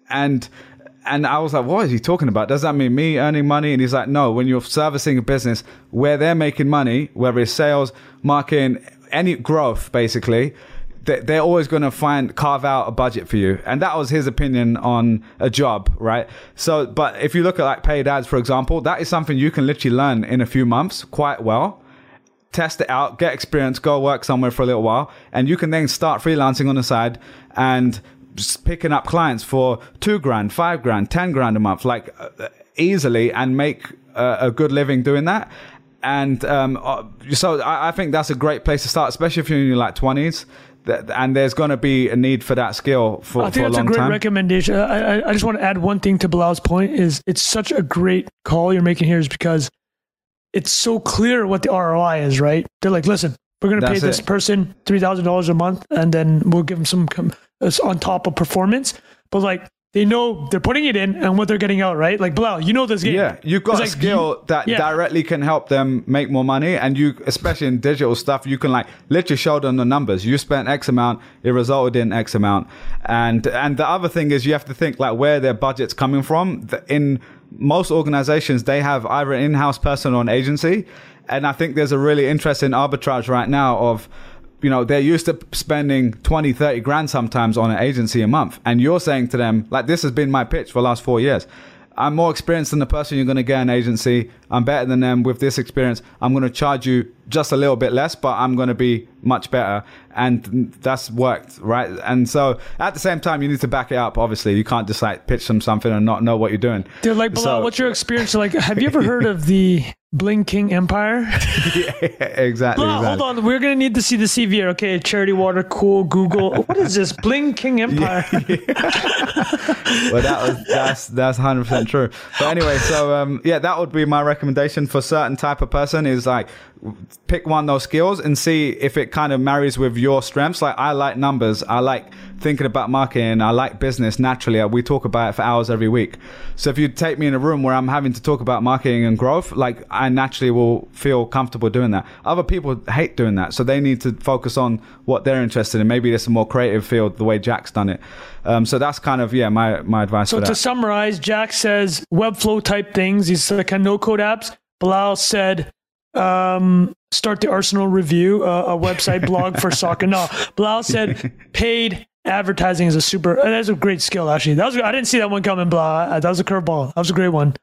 Speaker 1: And and I was like, what is he talking about? Does that mean me earning money? And he's like, no, when you're servicing a business where they're making money, whether it's sales, marketing, any growth, basically, they're always going to find carve out a budget for you. And that was his opinion on a job right? So but if you look at like paid ads for example that is something you can literally learn in a few months quite well. Test it out get experience go work somewhere for a little while. And you can then start freelancing on the side and picking up clients for two grand five grand ten grand a month like uh, easily and make uh, a good living doing that. And um, uh, so I, think that's a great place to start, especially if you're in your like 20s and there's going to be a need for that skill for, a long time.
Speaker 2: I think
Speaker 1: for
Speaker 2: that's
Speaker 1: a
Speaker 2: a great
Speaker 1: time.
Speaker 2: recommendation. I, I just want to add one thing to Bilal's point is it's such a great call you're making here is because it's so clear what the ROI is, right? They're like, listen, we're going to pay this it. person $3,000 a month and then we'll give them some com- uh, on top of performance. But like, they know they're putting it in and what they're getting out, right? Like Bilal, you know this game.
Speaker 1: Yeah, you've got a
Speaker 2: like
Speaker 1: skill
Speaker 2: you-
Speaker 1: that
Speaker 2: yeah.
Speaker 1: directly can help them make more money, and you, especially in digital stuff, you can like literally show them the numbers. You spent X amount, it resulted in X amount, and and the other thing is you have to think like where their budget's coming from. In most organizations, they have either an in-house person or an agency, and I think there's a really interesting arbitrage right now of you know they're used to spending 20 30 grand sometimes on an agency a month. And you're saying to them like this has been my pitch for the last four years. I'm more experienced than the person you're going to get an agency. I'm better than them with this experience. I'm going to charge you just a little bit less but i'm going to be much better. And that's worked right? And so at the same time you need to back it up obviously. You can't just like pitch them something and not know what you're doing.
Speaker 2: They're like,
Speaker 1: So-
Speaker 2: what's your experience like? Have you ever heard of the Bling King Empire?
Speaker 1: yeah, exactly, exactly.
Speaker 2: hold on. We're gonna need to see the CV. Okay, Charity Water, cool. Google. What is this? Bling King Empire.
Speaker 1: well, that was that's that's hundred percent true. But anyway, so um, yeah, that would be my recommendation for certain type of person is like pick one of those skills and see if it kind of marries with your strengths. Like I like numbers, I like thinking about marketing, I like business. Naturally, we talk about it for hours every week. So if you take me in a room where I'm having to talk about marketing and growth, like I naturally will feel comfortable doing that. Other people hate doing that, so they need to focus on what they're interested in. Maybe there's a more creative field, the way Jack's done it. Um, so that's kind of yeah my my advice
Speaker 2: So
Speaker 1: for that.
Speaker 2: to summarize, Jack says Webflow type things. These are kind of no code apps. Bilal said um, start the Arsenal review, uh, a website blog for soccer. No, Bilal said paid advertising is a super. Uh, that's a great skill actually. That was I didn't see that one coming. Bilal. Uh, that was a curveball. That was a great one.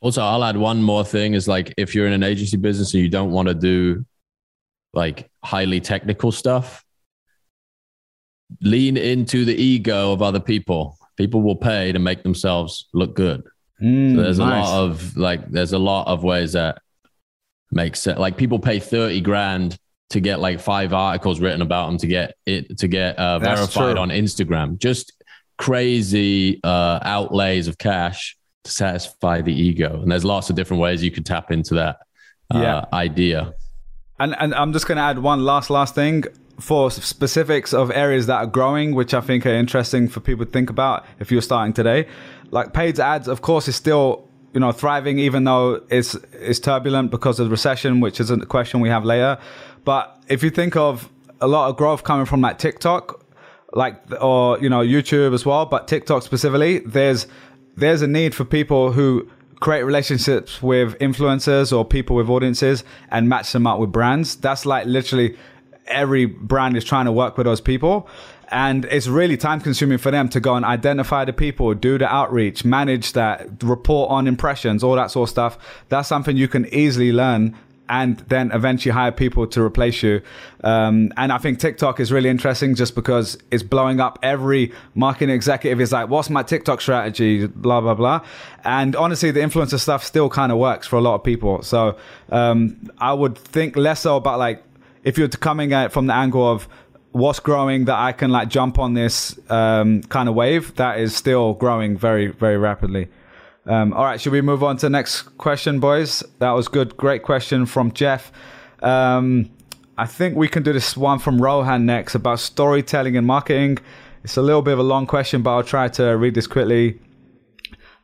Speaker 3: Also, I'll add one more thing is like if you're in an agency business and you don't want to do like highly technical stuff, lean into the ego of other people. People will pay to make themselves look good.
Speaker 1: Mm,
Speaker 3: So there's
Speaker 1: nice.
Speaker 3: a lot of like there's a lot of ways that make sense. Like people pay 30 grand to get like five articles written about them to get it to get uh, verified on Instagram. Just crazy uh, outlays of cash to satisfy the ego. And there's lots of different ways you could tap into that uh,
Speaker 1: Yeah.
Speaker 3: idea.
Speaker 1: And and I'm just going to add one last last thing for specifics of areas that are growing, which I think are interesting for people to think about if you're starting today. Like paid ads, of course, is still you know thriving, even though it's it's turbulent because of the recession, which is a question we have later. But if you think of a lot of growth coming from like TikTok, like or you know YouTube as well, but TikTok specifically, there's there's a need for people who create relationships with influencers or people with audiences and match them up with brands. That's like literally every brand is trying to work with those people. And it's really time consuming for them to go and identify the people, do the outreach, manage that, report on impressions, all that sort of stuff. That's something you can easily learn and then eventually hire people to replace you. Um, and I think TikTok is really interesting just because it's blowing up. Every marketing executive is like, what's my TikTok strategy? Blah, blah, blah. And honestly, the influencer stuff still kind of works for a lot of people. So um, I would think less so about like, if you're coming at it from the angle of what's growing that I can like jump on this um, kind of wave, that is still growing very, very rapidly. Um, all right, should we move on to the next question, boys? That was good. Great question from Jeff. Um, I think we can do this one from Rohan next about storytelling and marketing. It's a little bit of a long question, but I'll try to read this quickly.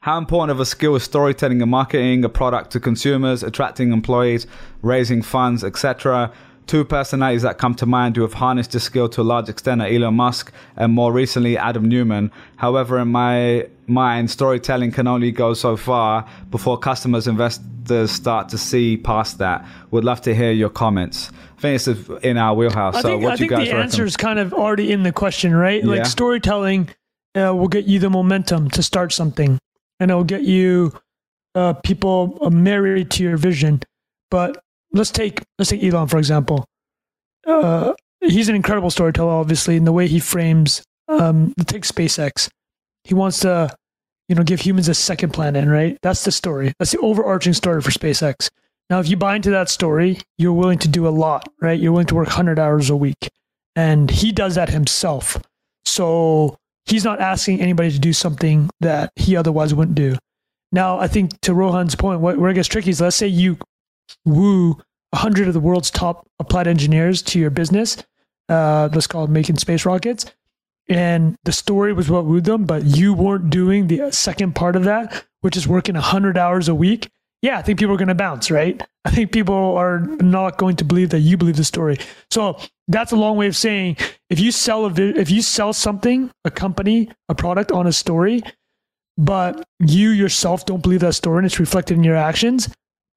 Speaker 1: How important of a skill is storytelling and marketing a product to consumers, attracting employees, raising funds, etc.? Two personalities that come to mind who have harnessed this skill to a large extent are Elon Musk and more recently Adam Neumann. However, in my mind, storytelling can only go so far before customers, investors start to see past that. Would love to hear your comments. I think it's in our wheelhouse.
Speaker 2: I
Speaker 1: so,
Speaker 2: think,
Speaker 1: what
Speaker 2: I
Speaker 1: you
Speaker 2: think
Speaker 1: guys
Speaker 2: the
Speaker 1: reckon?
Speaker 2: answer is kind of already in the question, right?
Speaker 1: Yeah.
Speaker 2: Like storytelling uh, will get you the momentum to start something, and it'll get you uh, people uh, married to your vision. But let's take let's take Elon for example. Uh, he's an incredible storyteller, obviously, in the way he frames. Um, take SpaceX. He wants to, you know, give humans a second planet, right? That's the story. That's the overarching story for SpaceX. Now, if you buy into that story, you're willing to do a lot, right? You're willing to work 100 hours a week. And he does that himself. So he's not asking anybody to do something that he otherwise wouldn't do. Now, I think to Rohan's point, what, where it gets tricky is let's say you woo 100 of the world's top applied engineers to your business. Uh, let's call it making space rockets. and the story was what wooed them, but you weren't doing the second part of that, which is working 100 hours a week, yeah, I think people are going to bounce, right? I think people are not going to believe that you believe the story. So that's a long way of saying if you sell a if you sell something, a company, a product on a story, but you yourself don't believe that story and it's reflected in your actions,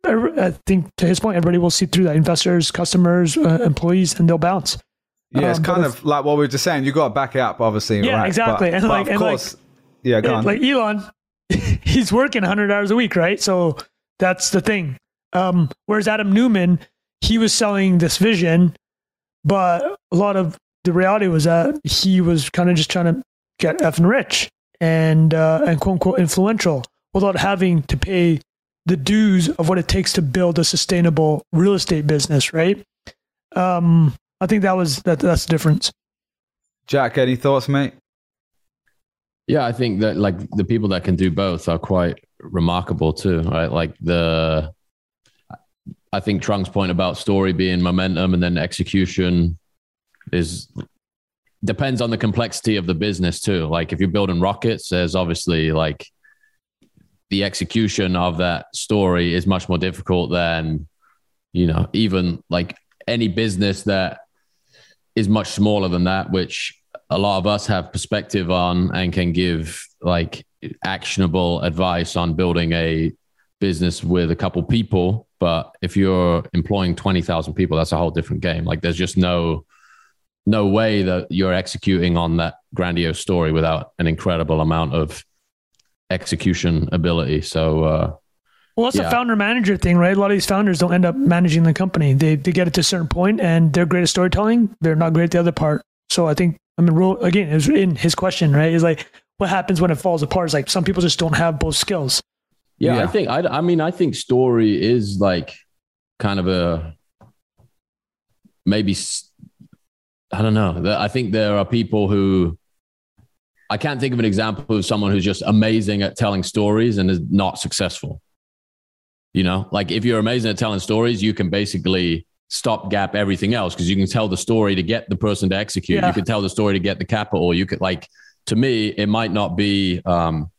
Speaker 2: I think to his point, everybody will see through that. Investors, customers, uh, employees, and they'll bounce.
Speaker 1: Yeah, it's um, kind of like what we were just saying. You got to back it up, obviously.
Speaker 2: Yeah,
Speaker 1: right?
Speaker 2: exactly.
Speaker 1: But,
Speaker 2: and
Speaker 1: but
Speaker 2: like,
Speaker 1: of
Speaker 2: and
Speaker 1: course,
Speaker 2: like,
Speaker 1: yeah, go on.
Speaker 2: Like Elon, he's working 100 hours a week, right? So that's the thing. Um, whereas Adam Neumann, he was selling this vision, but a lot of the reality was that he was kind of just trying to get effing rich and uh, and quote unquote influential without having to pay the dues of what it takes to build a sustainable real estate business, right? Um, I think that was that that's the difference.
Speaker 1: Jack, any thoughts, mate?
Speaker 3: Yeah, I think that like the people that can do both are quite remarkable too, right? Like the I think Trung's point about story being momentum and then execution is depends on the complexity of the business too. Like if you're building rockets, there's obviously like the execution of that story is much more difficult than you know even like any business that is much smaller than that which a lot of us have perspective on and can give like actionable advice on building a business with a couple people. But if you're employing 20,000 people that's a whole different game. Like there's just no no way that you're executing on that grandiose story without an incredible amount of execution ability. So, uh,
Speaker 2: well, that's yeah. a founder manager thing, right? A lot of these founders don't end up managing the company. They, they get it to a certain point and they're great at storytelling. They're not great at the other part. So I think, I mean, again, it was in his question, right? Is like, what happens when it falls apart? It's like some people just don't have both skills.
Speaker 3: Yeah, yeah. I think, I, I mean, I think story is like kind of a maybe, I don't know. I think there are people who, I can't think of an example of someone who's just amazing at telling stories and is not successful. You know, like if you're amazing at telling stories, you can basically stopgap everything else because you can tell the story to get the person to execute. Yeah. You can tell the story to get the capital. You could like, to me, it might not be, um,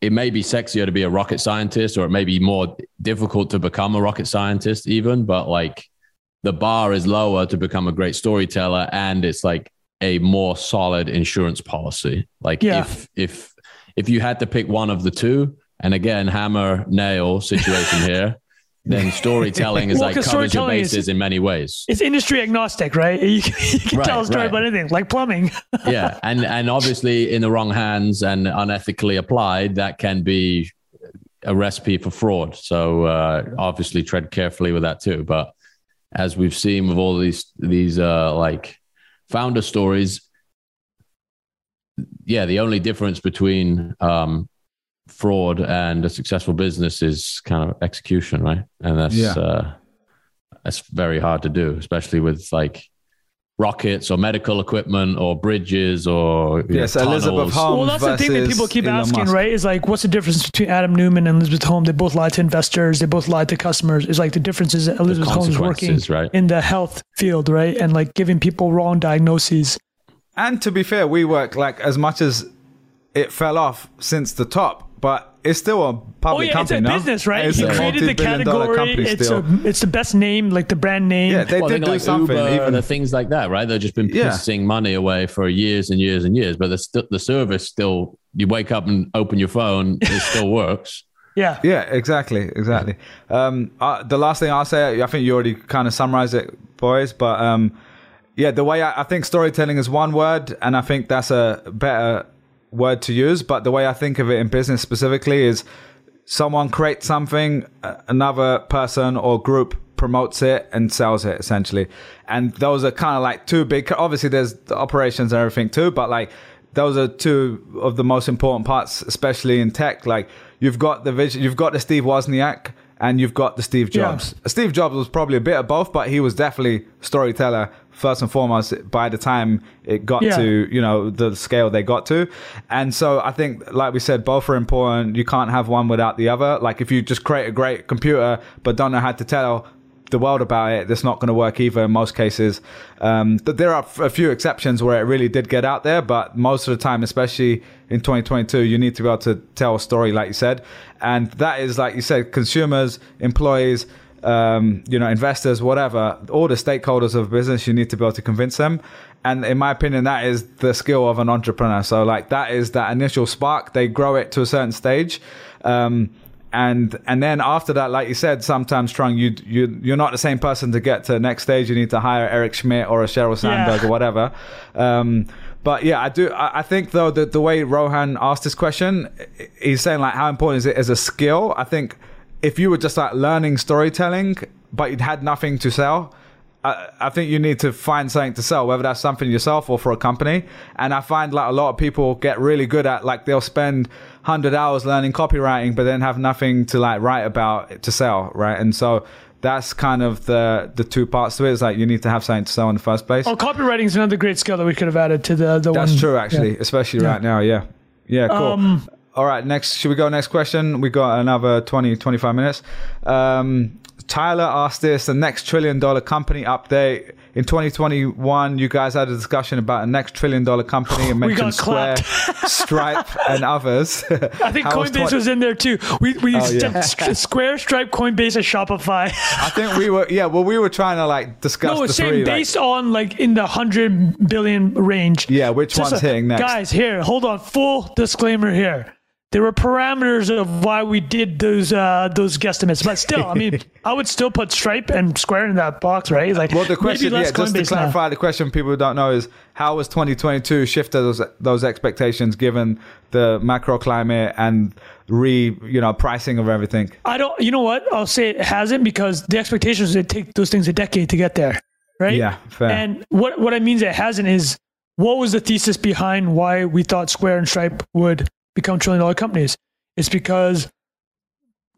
Speaker 3: it may be sexier to be a rocket scientist or it may be more difficult to become a rocket scientist even, but like the bar is lower to become a great storyteller. And it's like a more solid insurance policy. Like yeah. if if if you had to pick one of the two, and again, hammer nail situation here, then storytelling is well, like covers your bases is, in many ways.
Speaker 2: It's industry agnostic, right? You can, you can right, tell a story right. about anything, like plumbing.
Speaker 3: yeah, and and obviously in the wrong hands and unethically applied, that can be a recipe for fraud. So uh, obviously tread carefully with that too. But as we've seen with all these these uh, like founder stories, yeah, the only difference between um, fraud and a successful business is kind of execution, right? And that's yeah. uh, that's very hard to do, especially with like rockets or medical equipment or bridges or
Speaker 1: yes, know, Elizabeth Holmes.
Speaker 2: Well, that's the thing that people keep Elon asking, Musk. right? Is like, what's the difference between Adam Neumann and Elizabeth Holmes? They both lied to investors. They both lied to customers. It's like the difference is that Elizabeth Holmes is working right? in the health field, right, and like giving people wrong diagnoses.
Speaker 1: And to be fair, WeWork like as much as it fell off since the top, but it's still a public
Speaker 2: oh, yeah,
Speaker 1: company.
Speaker 2: It's a
Speaker 1: no?
Speaker 2: business, right?
Speaker 1: It's
Speaker 2: he created the category. It's, a, it's the best name, like the brand name.
Speaker 1: Yeah, they well, did do like something.
Speaker 3: Uber, even the things like that, right? They've just been yeah. pissing money away for years and years and years, but the st- the service still. You wake up and open your phone, it still works.
Speaker 2: Yeah.
Speaker 1: Yeah, exactly, exactly. Um, uh, the last thing I'll say, I think you already kind of summarized it, boys, but um, yeah, the way I, I think storytelling is one word, and I think that's a better word to use. But the way I think of it in business specifically is someone creates something, another person or group promotes it and sells it essentially. And those are kind of like two big, obviously there's the operations and everything too, but like those are two of the most important parts, especially in tech. Like you've got the vision, you've got the Steve Wozniak and you've got the Steve Jobs. Yeah. Steve Jobs was probably a bit of both, but he was definitely storyteller first and foremost by the time it got yeah. to you know the scale they got to and so i think like we said both are important you can't have one without the other like if you just create a great computer but don't know how to tell the world about it, that's not going to work either in most cases. Um, there are a few exceptions where it really did get out there, but most of the time, especially in 2022, you need to be able to tell a story, like you said. And that is, like you said, consumers, employees, um, you know, investors, whatever, all the stakeholders of business, you need to be able to convince them. And in my opinion, that is the skill of an entrepreneur. So, like, that is that initial spark. They grow it to a certain stage. Um, and and then after that, like you said, sometimes Trung, you you you're not the same person to get to the next stage. You need to hire Eric Schmidt or a Sheryl Sandberg yeah. or whatever. Um, but yeah, I do. I, think though that the way Rohan asked this question, he's saying like how important is it as a skill? I think if you were just like learning storytelling, but you'd had nothing to sell, I, I, think you need to find something to sell, whether that's something yourself or for a company. And I find like a lot of people get really good at like they'll spend hundred hours learning copywriting, but then have nothing to like write about to sell, right? And so that's kind of the the two parts to it. it. Is like you need to have something to sell in the first place.
Speaker 2: Oh, copywriting is another great skill that we could have added to the the one.
Speaker 1: That's
Speaker 2: one.
Speaker 1: true, actually, yeah. especially yeah. right now. Yeah, yeah, cool. Um, All right, next, should we go next question? We got another 20, 25 minutes. Um, Tyler asked this: the next trillion dollar company update in 2021, you guys had a discussion about a next trillion dollar company and mentioned Square, Stripe, and others.
Speaker 2: I think Coinbase 20- was in there too. We we oh, yeah. Square, Stripe, Coinbase, and Shopify.
Speaker 1: I think we were yeah. Well, we were trying to like discuss. No, the same three,
Speaker 2: based like, on like in the hundred billion range.
Speaker 1: Yeah, which Just one's a, hitting next?
Speaker 2: Guys, here, hold on. Full disclaimer here there were parameters of why we did those uh, those guesstimates. But still, I mean, I would still put Stripe and Square in that box, right? Like,
Speaker 1: well, the question, yeah, just to clarify,
Speaker 2: now.
Speaker 1: the question people don't know is how was 2022 shifted those those expectations given the macro climate and re you know pricing of everything?
Speaker 2: I don't. You know what? I'll say it hasn't because the expectations it take those things a decade to get there, right?
Speaker 1: Yeah, fair.
Speaker 2: And what what I means it hasn't is what was the thesis behind why we thought Square and Stripe would become trillion dollar companies. It's because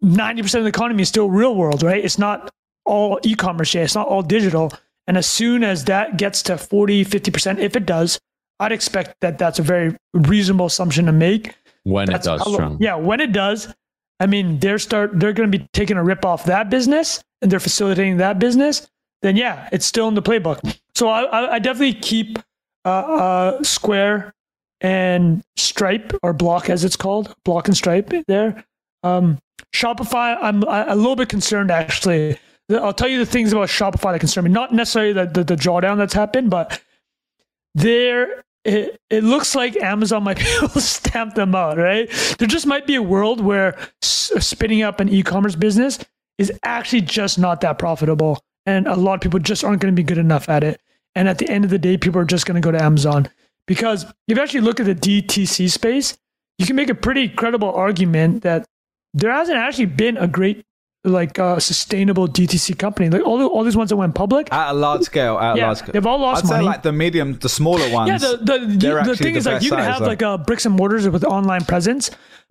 Speaker 2: 90% of the economy is still real world, right? It's not all e-commerce yet. It's not all digital. And as soon as that gets to 40, 50%, if it does, I'd expect that that's a very reasonable assumption to make.
Speaker 3: When
Speaker 2: that's
Speaker 3: it does.
Speaker 2: Yeah, when it does, I mean, they're start they're going to be taking a rip off that business and they're facilitating that business. Then yeah, it's still in the playbook. So I, I definitely keep uh, uh, Square and Stripe or Block as it's called, Block and Stripe there. Um, Shopify, I'm a little bit concerned actually. I'll tell you the things about Shopify that concern me. Not necessarily the, the, the drawdown that's happened, but there it, it looks like Amazon might be able to stamp them out, right? There just might be a world where spinning up an e-commerce business is actually just not that profitable. And a lot of people just aren't going to be good enough at it. And at the end of the day, people are just going to go to Amazon. Because if you actually look at the DTC space, you can make a pretty credible argument that there hasn't actually been a great like uh, sustainable DTC company. Like all, the, all these ones that went public
Speaker 1: at a large scale, at
Speaker 2: yeah,
Speaker 1: large scale,
Speaker 2: they've all lost
Speaker 1: I'd
Speaker 2: money.
Speaker 1: say like the medium, the smaller ones.
Speaker 2: Yeah, the the, the, the thing the is like you can have though. like a bricks and mortars with online presence,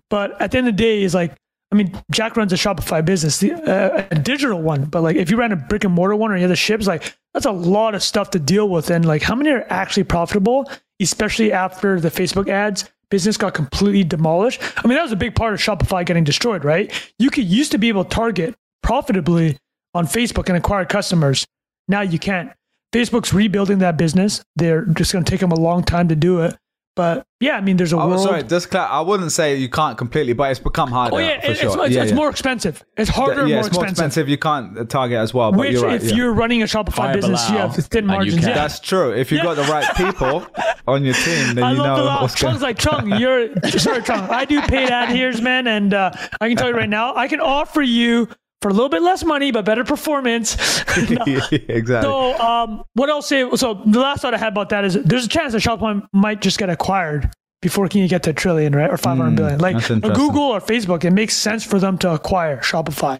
Speaker 2: but at the end of the day, is like I mean, Jack runs a Shopify business, the, uh, a digital one, but like if you ran a brick and mortar one or you had the ships, like that's a lot of stuff to deal with. And like how many are actually profitable, especially after the Facebook ads business got completely demolished? I mean, that was a big part of Shopify getting destroyed, right? You could used to be able to target profitably on Facebook and acquire customers. Now you can't. Facebook's rebuilding that business. They're just going to take them a long time to do it. But yeah, I mean, there's a oh, world.
Speaker 1: Sorry, just clear, I wouldn't say you can't completely, but it's become harder.
Speaker 2: Oh yeah,
Speaker 1: it's,
Speaker 2: sure. it's,
Speaker 1: yeah,
Speaker 2: it's
Speaker 1: yeah.
Speaker 2: more expensive. It's harder.
Speaker 1: Yeah,
Speaker 2: more
Speaker 1: it's more
Speaker 2: expensive.
Speaker 1: expensive. You can't target as well. But
Speaker 2: Which,
Speaker 1: you're right,
Speaker 2: if you're running a Shopify
Speaker 3: High
Speaker 2: business, you have thin margins. Yeah.
Speaker 1: That's true. If you've got the right people on your team, then
Speaker 2: I
Speaker 1: you
Speaker 2: love
Speaker 1: know.
Speaker 2: the
Speaker 1: what's
Speaker 2: Trung's like Trung. You're sorry, Trung. I do paid ad here, man, and uh, I can tell you right now, I can offer you for a little bit less money but better performance.
Speaker 1: exactly.
Speaker 2: So, um, what say. So, the last thought I had about that is there's a chance that Shopify might just get acquired before can you get to a trillion, right? Or 500 mm, billion. Like Google or Facebook, it makes sense for them to acquire Shopify.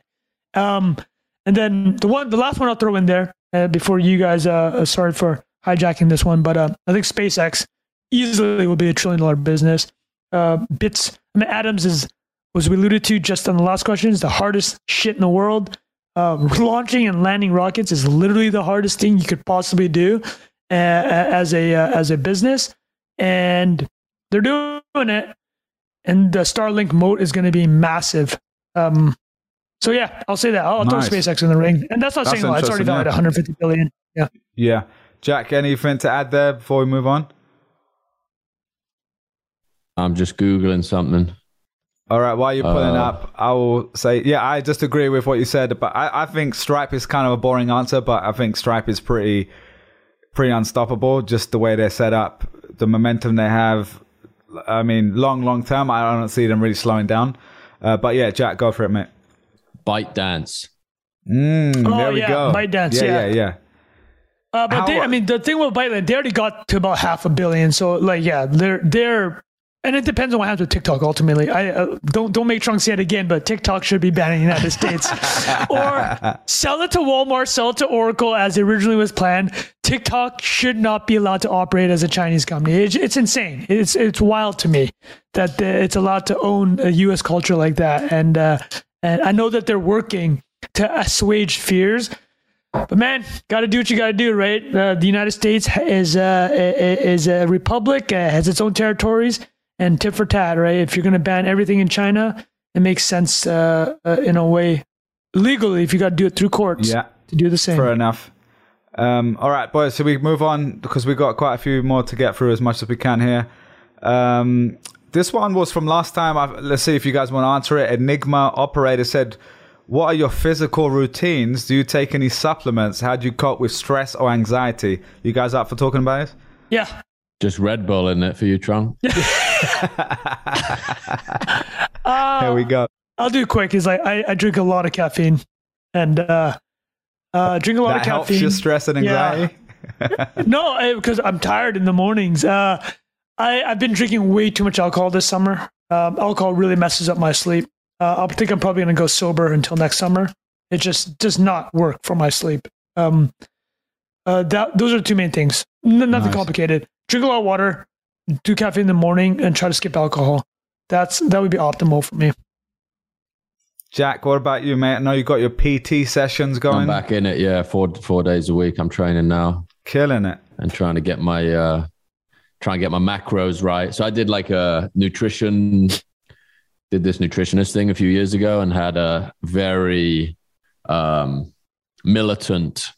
Speaker 2: Um, and then the one, the last one I'll throw in there uh, before you guys, uh, uh, sorry for hijacking this one, but uh, I think SpaceX easily will be a trillion dollar business. Uh, bits, I mean, atoms is, was we alluded to just on the last question, is the hardest shit in the world. Uh, launching and landing rockets is literally the hardest thing you could possibly do uh, as a uh, as a business. And they're doing it, and the Starlink moat is going to be massive. Um, So yeah, I'll say that. I'll
Speaker 1: Nice.
Speaker 2: throw SpaceX in the ring, and that's not
Speaker 1: That's
Speaker 2: saying a lot. It's already
Speaker 1: interesting,
Speaker 2: valued
Speaker 1: yeah.
Speaker 2: 150 billion. Yeah.
Speaker 1: Yeah. Jack, anything to add there before we move on?
Speaker 3: I'm just googling something.
Speaker 1: All right, while you're pulling
Speaker 3: Uh,
Speaker 1: up, I will say, yeah, I just agree with what you said, but I, I think Stripe is kind of a boring answer, but I think Stripe is pretty, pretty unstoppable. Just the way they're set up, the momentum they have. I mean, long, long term, I don't see them really slowing down. Uh, but yeah, Jack, go for it, mate.
Speaker 3: ByteDance.
Speaker 1: Mm,
Speaker 2: Oh,
Speaker 1: there we
Speaker 2: yeah,
Speaker 1: go.
Speaker 2: ByteDance,
Speaker 1: Yeah,
Speaker 2: yeah.
Speaker 1: yeah, yeah.
Speaker 2: Uh, but
Speaker 1: How-
Speaker 2: they, I mean, the thing with Byte, they already got to about half a billion. So like, yeah, they're they're, and it depends on what happens with TikTok. Ultimately, I uh, don't don't make Trunks yet again, but TikTok should be banned in the United States, or sell it to Walmart, sell it to Oracle as originally was planned. TikTok should not be allowed to operate as a Chinese company. It's, it's insane. It's it's wild to me that the, it's allowed to own a U.S. culture like that. And uh, and I know that they're working to assuage fears. But man, got to do what you got to do, right? Uh, the United States is uh, is a republic, uh, has its own territories, and tit for tat, right? If you're going to ban everything in China, it makes sense uh, uh, in a way legally. If you got to do it through courts,
Speaker 1: Yeah.
Speaker 2: to do the same.
Speaker 1: Fair enough. Um, all right, boys. So we move on because we've got quite a few more to get through as much as we can here. Um, this one was from last time. i let's see if you guys want to answer it. Enigma operator said, "What are your physical routines? Do you take any supplements? How do you cope with stress or anxiety? You guys up for talking about it?
Speaker 2: Yeah,
Speaker 3: Just Red Bull in it for you, Trung.
Speaker 1: Here we go.
Speaker 2: I'll do it quick. Is like I, I drink a lot of caffeine, and uh, uh, drink a lot
Speaker 1: That
Speaker 2: of
Speaker 1: helps
Speaker 2: caffeine.
Speaker 1: your stress and
Speaker 2: Yeah.
Speaker 1: anxiety.
Speaker 2: no, because I'm tired in the mornings. Uh, I, I've been drinking way too much alcohol this summer. Um, alcohol really messes up my sleep. Uh, I think I'm probably going to go sober until next summer. It just does not work for my sleep. Um, uh, that those are the two main things. N- nothing
Speaker 1: Nice.
Speaker 2: complicated. Drink a lot of water, do caffeine in the morning, and try to skip alcohol. That's that would be optimal for me.
Speaker 1: Jack, what about you, mate? I know you got your PT sessions going.
Speaker 3: I'm
Speaker 1: going.
Speaker 3: back in it. Yeah, four four days a week. I'm training now
Speaker 1: Killing it.
Speaker 3: and trying to get my uh, trying to get my macros right. So I did like a nutrition, did this nutritionist thing a few years ago, and had a very um, militant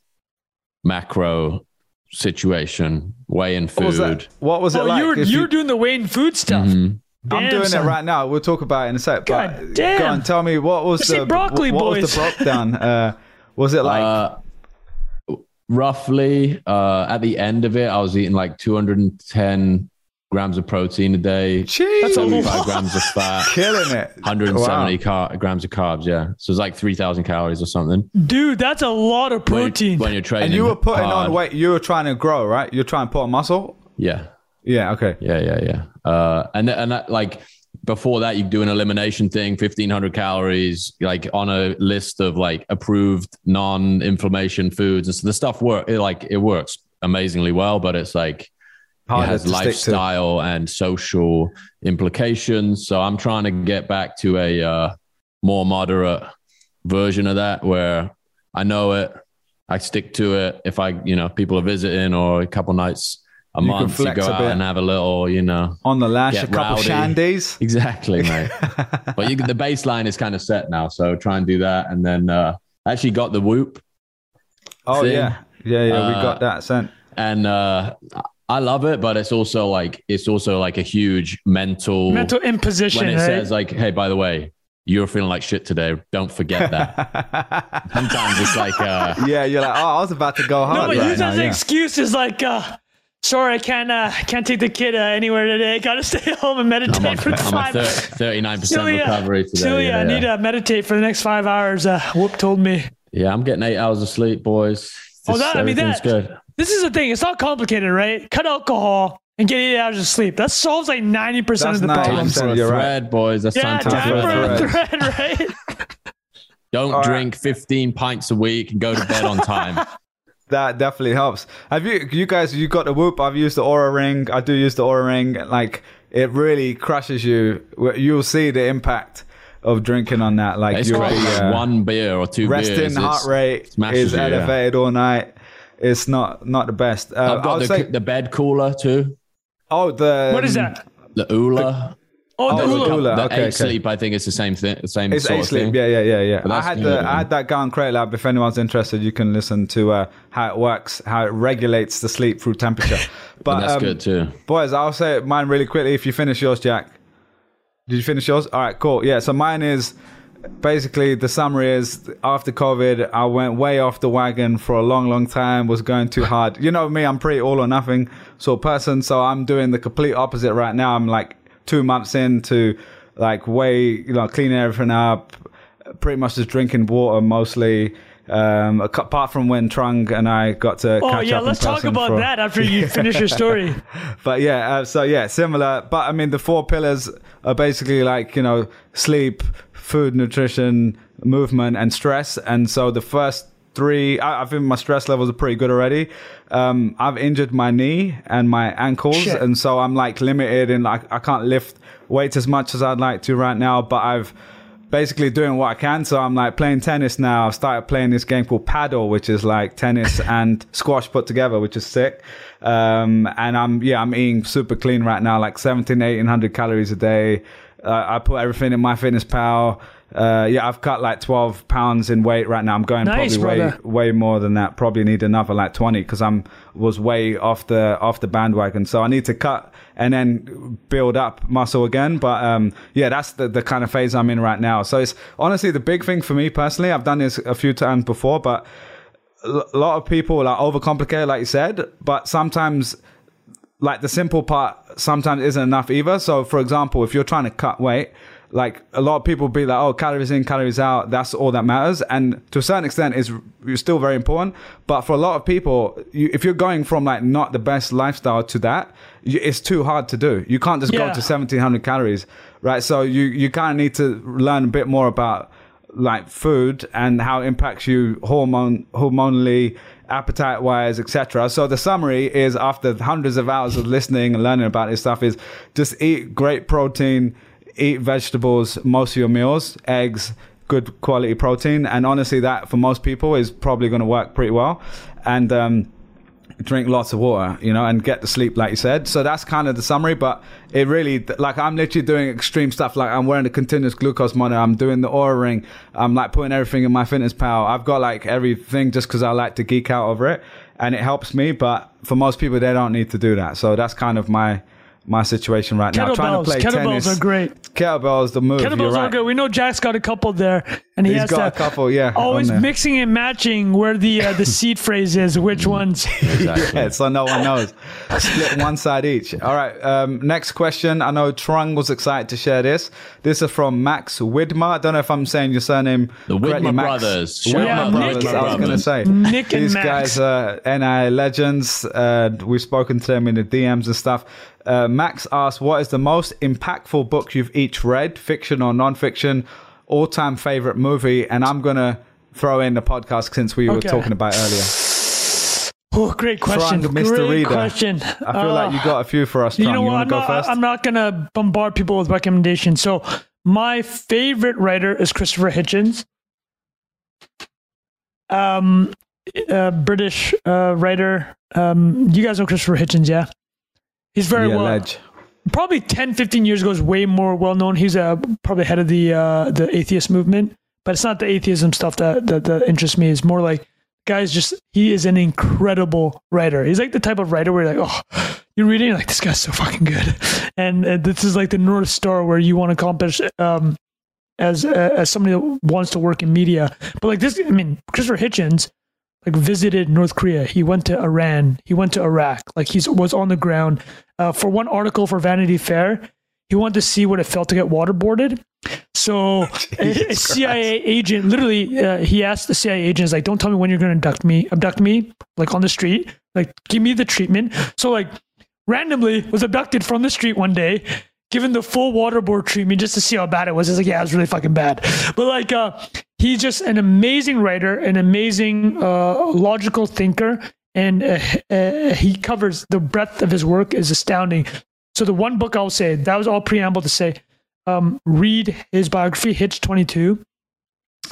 Speaker 3: macro situation, weighing
Speaker 1: What was,
Speaker 3: food.
Speaker 1: that? what was it
Speaker 2: Oh,
Speaker 1: like?
Speaker 2: you were
Speaker 1: if
Speaker 2: you
Speaker 1: you-
Speaker 2: doing the Wayne food stuff.
Speaker 3: Mhm.
Speaker 1: I'm doing
Speaker 2: son.
Speaker 1: it right now. We'll talk about it in a sec.
Speaker 2: God
Speaker 1: but
Speaker 2: damn.
Speaker 1: Go on, tell me what was
Speaker 2: Let's
Speaker 1: the
Speaker 2: broccoli,
Speaker 1: what, what was
Speaker 2: boys.
Speaker 1: the breakdown? uh, was it like
Speaker 3: Uh, roughly uh, at the end of it, I was eating like 210 grams of protein a day,
Speaker 1: Jeez.
Speaker 2: That's a
Speaker 3: 75 grams of fat,
Speaker 1: killing it?
Speaker 3: 170
Speaker 1: Wow.
Speaker 3: car- grams of carbs. Yeah, so it's like 3,000 calories or something.
Speaker 2: Dude, that's a lot of
Speaker 3: When-
Speaker 2: protein.
Speaker 3: when you're training.
Speaker 1: And you were putting
Speaker 3: hard.
Speaker 1: on weight. You were trying to grow, right? You're trying to put on muscle.
Speaker 3: Yeah,
Speaker 1: Yeah. Okay.
Speaker 3: yeah, yeah, yeah. Uh, and th- and that, like before that, you do an elimination thing, 1,500 calories, like on a list of like approved non-inflammation foods. And so the stuff work. It, like it works amazingly well, but it's like it has
Speaker 1: stick to.
Speaker 3: lifestyle and social implications. So I'm trying to get back to a uh, more moderate version of that where I know it, I stick to it. If I, you know, people are visiting or a couple nights a
Speaker 1: You
Speaker 3: month, you go out and have a little, you know.
Speaker 1: On the lash, a couple
Speaker 3: rowdy.
Speaker 1: shandies.
Speaker 3: Exactly, mate. but you, the baseline is kind of set now. So try and do that. And then uh, I actually got the whoop.
Speaker 1: Oh
Speaker 3: thing.
Speaker 1: yeah, yeah, yeah. we
Speaker 3: Uh,
Speaker 1: got that sent.
Speaker 3: and uh, I love it, but it's also like it's also like a huge mental
Speaker 2: Mental imposition,
Speaker 3: when it
Speaker 2: right?
Speaker 3: says like, "Hey, by the way, you're feeling like shit today. Don't forget that." Sometimes it's like, uh,
Speaker 1: yeah, you're like, oh, I was about to go
Speaker 2: no,
Speaker 1: hard
Speaker 2: but
Speaker 1: right
Speaker 2: use
Speaker 1: now.
Speaker 2: as an
Speaker 1: Yeah.
Speaker 2: excuse is like, uh, sorry, I can't, uh, can't take the kid uh, anywhere today. Got to stay home and meditate
Speaker 3: I'm on,
Speaker 2: for
Speaker 3: I'm on thirty-nine percent recovery today.
Speaker 2: Celia,
Speaker 3: yeah,
Speaker 2: I need
Speaker 3: yeah.
Speaker 2: to meditate for the next five hours. Uh, Whoop told me.
Speaker 3: yeah, I'm getting eight hours of sleep, boys.
Speaker 2: Oh, that- I mean,
Speaker 3: everything's
Speaker 2: that-
Speaker 3: good.
Speaker 2: This is the thing. It's not complicated, right? Cut alcohol and get eight hours of sleep. That solves like ninety percent of the
Speaker 1: That's
Speaker 2: problems.
Speaker 1: 90%.
Speaker 3: for a
Speaker 1: You're right.
Speaker 3: thread, boys. That's
Speaker 2: Yeah,
Speaker 3: time, to
Speaker 2: time for
Speaker 3: thread.
Speaker 2: a thread, right?
Speaker 3: Don't
Speaker 1: All right.
Speaker 3: drink 15 pints a week and go to bed on time.
Speaker 1: That definitely helps. Have you, you guys, you got the whoop? I've used the Oura Ring. I do use the Oura Ring. Like, it really crushes you. You'll see the impact of drinking on that. Like,
Speaker 3: it's
Speaker 1: you'll be uh,
Speaker 3: One beer or two
Speaker 1: resting
Speaker 3: beers.
Speaker 1: heart rate is
Speaker 3: you, yeah.
Speaker 1: elevated all night. It's not not the best. Uh,
Speaker 3: I've got the,
Speaker 1: say,
Speaker 3: the bed cooler too.
Speaker 1: oh, the
Speaker 2: what is that?
Speaker 3: The Ooler.
Speaker 2: Oh, the
Speaker 1: Oh,
Speaker 2: Hula.
Speaker 1: Hula.
Speaker 3: The
Speaker 1: okay,
Speaker 3: eight
Speaker 1: okay.
Speaker 3: sleep, I think it's the same thing. The same
Speaker 1: It's
Speaker 3: sort
Speaker 1: eight
Speaker 3: of
Speaker 1: sleep.
Speaker 3: thing.
Speaker 1: Yeah, yeah, yeah, yeah. I had the I had that guy on Create Lab. If anyone's interested, you can listen to uh, how it works, how it regulates the sleep through temperature. But
Speaker 3: And that's
Speaker 1: um,
Speaker 3: good too.
Speaker 1: Boys, I'll say mine really quickly. If you finish yours, Jack. Did you finish yours? All right, cool. Yeah, so mine is basically the summary is after COVID, I went way off the wagon for a long, long time. Was going too hard. You know me, I'm pretty all or nothing sort of person. So I'm doing the complete opposite right now. I'm like two months into like way, you know, cleaning everything up. Pretty much just drinking water mostly. Um, apart from when Trung and I got to
Speaker 2: Oh
Speaker 1: catch
Speaker 2: yeah,
Speaker 1: up
Speaker 2: let's talk about
Speaker 1: for-
Speaker 2: that after you finish your story.
Speaker 1: but yeah, uh, so yeah, similar. But I mean, the four pillars are basically like you know sleep, food, nutrition, movement, and stress. And so the first three, I, I think my stress levels are pretty good already. Um, I've injured my knee and my ankles,
Speaker 2: Shit.
Speaker 1: and so I'm like limited and like I can't lift weights as much as I'd like to right now. But I've basically doing what I can. So I'm like playing tennis now. I've started playing this game called Padel, which is like tennis and squash put together, which is sick. Um, and I'm, yeah, I'm eating super clean right now, like 17, 1800 calories a day. Uh, I put everything in MyFitnessPal. Uh, yeah, I've cut like 12 pounds in weight right now. I'm going
Speaker 2: Nice,
Speaker 1: probably way, way more than that. Probably need another like 20 because I'm was way off the off the bandwagon. So I need to cut and then build up muscle again. But um, yeah, that's the, the kind of phase I'm in right now. So it's honestly the big thing for me personally. I've done this a few times before, but a lot of people like overcomplicate, like you said. But sometimes like the simple part sometimes isn't enough either. So, for example, if you're trying to cut weight, like a lot of people be like, "Oh, calories in, calories out. That's all that matters." And to a certain extent, is still very important. But for a lot of people, you, if you're going from like not the best lifestyle to that, you, it's too hard to do. You can't just go to 1700 calories, right? So you you kind of need to learn a bit more about like food and how it impacts you hormone hormonally appetite wise etc so the summary is after hundreds of hours of listening and learning about this stuff is just eat great protein eat vegetables most of your meals eggs good quality protein. And honestly that for most people is probably going to work pretty well. And um drink lots of water, you know, and get to sleep, like you said. So that's kind of the summary. But it really, like, I'm literally doing extreme stuff. Like, I'm wearing a continuous glucose monitor. I'm doing the Oura ring. I'm like putting everything in MyFitnessPal. I've got like everything just because I like to geek out over it, and it helps me. But for most people, they don't need to do that. So that's kind of my my situation right now. Trying to play
Speaker 2: kettlebells
Speaker 1: tennis.
Speaker 2: are great.
Speaker 1: Kettlebells, the move. you're
Speaker 2: Kettlebells
Speaker 1: right.
Speaker 2: are good. We know Jack's got a couple there, and he
Speaker 1: He's
Speaker 2: has
Speaker 1: got
Speaker 2: to
Speaker 1: a couple, yeah.
Speaker 2: always mixing and matching where the uh, the seed phrase is, which ones.
Speaker 3: Exactly.
Speaker 1: Yeah, so no one knows. Split one side each. All right. Um, next question. I know Trung was excited to share this. This is from Max Widmer. I don't know if I'm saying your surname.
Speaker 3: The
Speaker 1: correctly,
Speaker 3: Widmer
Speaker 1: Max.
Speaker 3: brothers. Shout
Speaker 1: Widmer
Speaker 2: out
Speaker 1: brothers.
Speaker 2: Nick
Speaker 1: I was
Speaker 2: and-
Speaker 1: going to say.
Speaker 2: Nick and
Speaker 1: These
Speaker 2: Max.
Speaker 1: guys are NI legends. Uh, we've spoken to them in the DMs and stuff. Uh, Max asked, "What is the most impactful book you've each read, fiction or non-fiction? All-time favorite movie?" And I'm gonna throw in the podcast since we were talking about earlier.
Speaker 2: Oh, great question.
Speaker 1: Frank, Mr.
Speaker 2: Great
Speaker 1: Reader.
Speaker 2: question.
Speaker 1: I feel like you got a few for us.
Speaker 2: You know
Speaker 1: you
Speaker 2: what?
Speaker 1: want
Speaker 2: I'm not,
Speaker 1: first?
Speaker 2: I'm not gonna bombard people with recommendations. So my favorite writer is Christopher Hitchens. Um, uh, British uh, writer. Um, you guys know Christopher Hitchens, yeah? He's very
Speaker 1: yeah,
Speaker 2: well.
Speaker 1: ledge.
Speaker 2: Probably 10, 15 years ago is way more well known. He's uh, probably head of the uh, the atheist movement, but it's not the atheism stuff that, that that interests me. It's more like guys just he is an incredible writer. He's like the type of writer where you're like, oh, you're reading you're like this guy's so fucking good, and uh, this is like the north star where you want to accomplish um, as uh, as somebody that wants to work in media. But like this, I mean, Christopher Hitchens like visited North Korea. He went to Iran. He went to Iraq. Like he was on the ground. Uh, for one article for Vanity Fair, he wanted to see what it felt to get waterboarded. So a, a CIA agent, literally, uh, he asked the CIA agent, "Is like, don't tell me when you're going to abduct me, abduct me, like on the street. Like, give me the treatment." So like, randomly was abducted from the street one day. Given the full waterboard treatment just to see how bad it was. It's like, yeah, it was really fucking bad. But like, uh, he's just an amazing writer, an amazing uh, logical thinker, and uh, uh, he covers the breadth of his work is astounding. So the one book I'll say that was all preamble to say, um, read his biography, Hitch Twenty Two,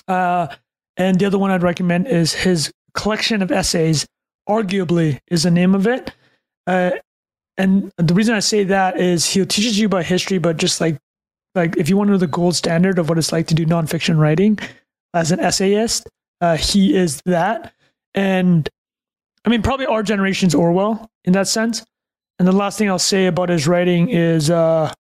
Speaker 2: uh, and the other one I'd recommend is his collection of essays. Arguably is the name of it. Uh, and the reason I say that is he teaches you about history, but just like like if you want to know the gold standard of what it's like to do nonfiction writing as an essayist, uh, he is that. And I mean, probably our generation's Orwell in that sense. And the last thing I'll say about his writing is, uh,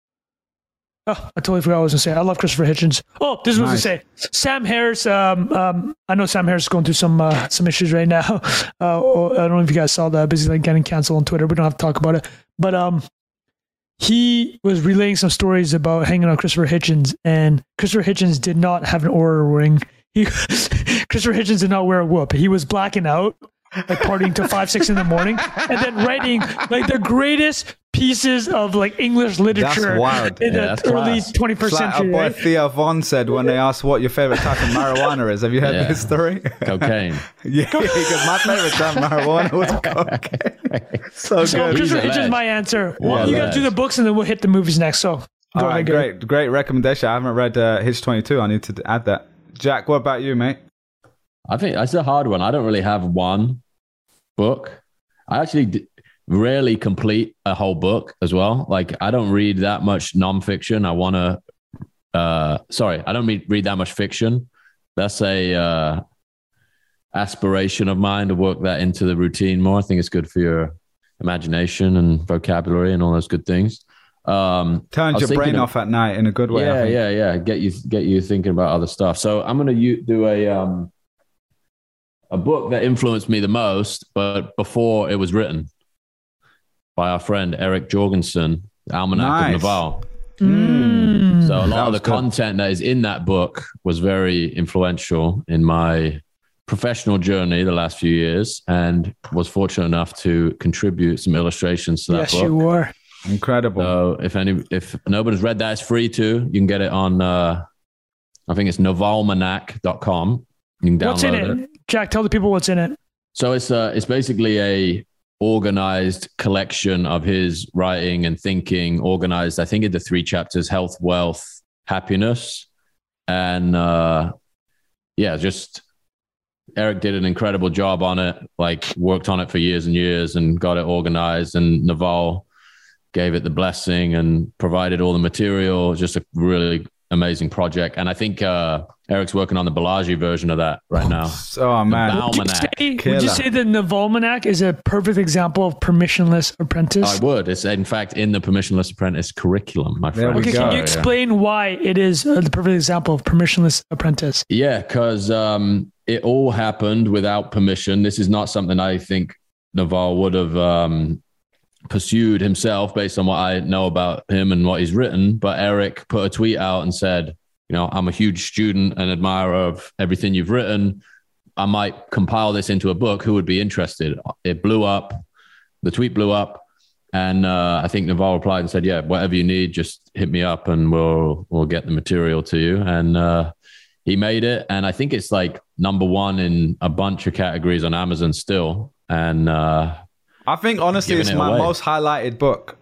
Speaker 2: oh, I totally forgot what I was gonna say. I love Christopher Hitchens. Oh, this is what I was gonna say. Sam Harris. Um, um, I know Sam Harris is going through some uh, some issues right now. Uh, oh, I don't know if you guys saw that. Busy like getting canceled on Twitter. We don't have to talk about it. But um, he was relaying some stories about hanging on Christopher Hitchens, and Christopher Hitchens did not have an Oura ring. He Christopher Hitchens did not wear a whoop. He was blacking out like partying till five, six in the morning, and then writing like the greatest pieces of like English literature
Speaker 1: That's wild.
Speaker 2: in
Speaker 3: Yeah,
Speaker 2: the
Speaker 3: that's
Speaker 2: early
Speaker 3: class.
Speaker 2: 21st
Speaker 1: It's like our
Speaker 2: century.
Speaker 1: boy
Speaker 2: right?
Speaker 1: Theo Von said when they asked what your favorite type of marijuana is. Have you heard
Speaker 3: Yeah.
Speaker 1: this story?
Speaker 3: Cocaine.
Speaker 1: yeah, because my favorite type of marijuana was cocaine. so
Speaker 2: So
Speaker 1: good.
Speaker 3: He's
Speaker 2: Christopher
Speaker 3: a
Speaker 2: Hitchens,
Speaker 3: ledge.
Speaker 2: my answer.
Speaker 3: What a
Speaker 2: you guys do the books, and then we'll hit the movies next. So go
Speaker 1: All
Speaker 2: ahead,
Speaker 1: right,
Speaker 2: Gary.
Speaker 1: great, great recommendation. I haven't read uh, Hitch 22. I need to add that. Jack, what about you, mate?
Speaker 3: I think that's a hard one. I don't really have one book. I actually d- rarely complete a whole book as well. Like I don't read that much nonfiction. I want to. Uh, sorry, I don't read, read that much fiction. That's a uh, aspiration of mine to work that into the routine more. I think it's good for your imagination and vocabulary and all those good things. Um,
Speaker 1: Turns your brain
Speaker 3: of-
Speaker 1: off at night in a good way.
Speaker 3: Yeah, yeah, yeah. Get you get you thinking about other stuff. So I'm gonna u- do a um a book that influenced me the most, but before it was written by our friend Eric Jorgenson, Almanack
Speaker 1: Nice.
Speaker 3: of Naval.
Speaker 2: Mm.
Speaker 3: So a
Speaker 1: That
Speaker 3: lot of
Speaker 1: was
Speaker 3: the
Speaker 1: good.
Speaker 3: content that is in that book was very influential in my professional journey the last few years, and was fortunate enough to contribute some illustrations to that
Speaker 2: yes,
Speaker 3: book.
Speaker 2: you were.
Speaker 1: Incredible.
Speaker 3: So if any, if nobody's read that, it's free too. You can get it on, uh, I think it's navalmanack.com. You can download
Speaker 2: What's in
Speaker 3: it.
Speaker 2: it? Jack, tell the people what's in it.
Speaker 3: So it's uh, it's basically a organized collection of his writing and thinking, organized. I think into three chapters: health, wealth, happiness, and uh, yeah, just Eric did an incredible job on it. Like worked on it for years and years and got it organized. And Naval gave it the blessing and provided all the material. Just a really amazing project. And I think uh, Eric's working on the Balaji version of that right now.
Speaker 1: oh man.
Speaker 3: Bow-
Speaker 2: Would you, say, would
Speaker 1: Killer.
Speaker 2: you say the Navalmanack is a perfect example of permissionless apprentice?
Speaker 3: I would. It's in fact in the permissionless apprentice curriculum, my friend.
Speaker 2: okay,
Speaker 1: go,
Speaker 2: can you
Speaker 1: yeah.
Speaker 2: explain why it is uh, the perfect example of permissionless apprentice?
Speaker 3: Yeah, because um, it all happened without permission. This is not something I think Naval would have um, pursued himself based on what I know about him and what he's written. But Eric put a tweet out and said, you know, I'm a huge student and admirer of everything you've written. I might compile this into a book. Who would be interested? It blew up. The tweet blew up. And uh, I think Naval replied and said, "Yeah, whatever you need, just hit me up, and we'll we'll get the material to you." And uh, he made it, and I think it's like number one in a bunch of categories on Amazon still. And uh,
Speaker 1: I think honestly, it's
Speaker 3: it
Speaker 1: my
Speaker 3: away.
Speaker 1: most highlighted book.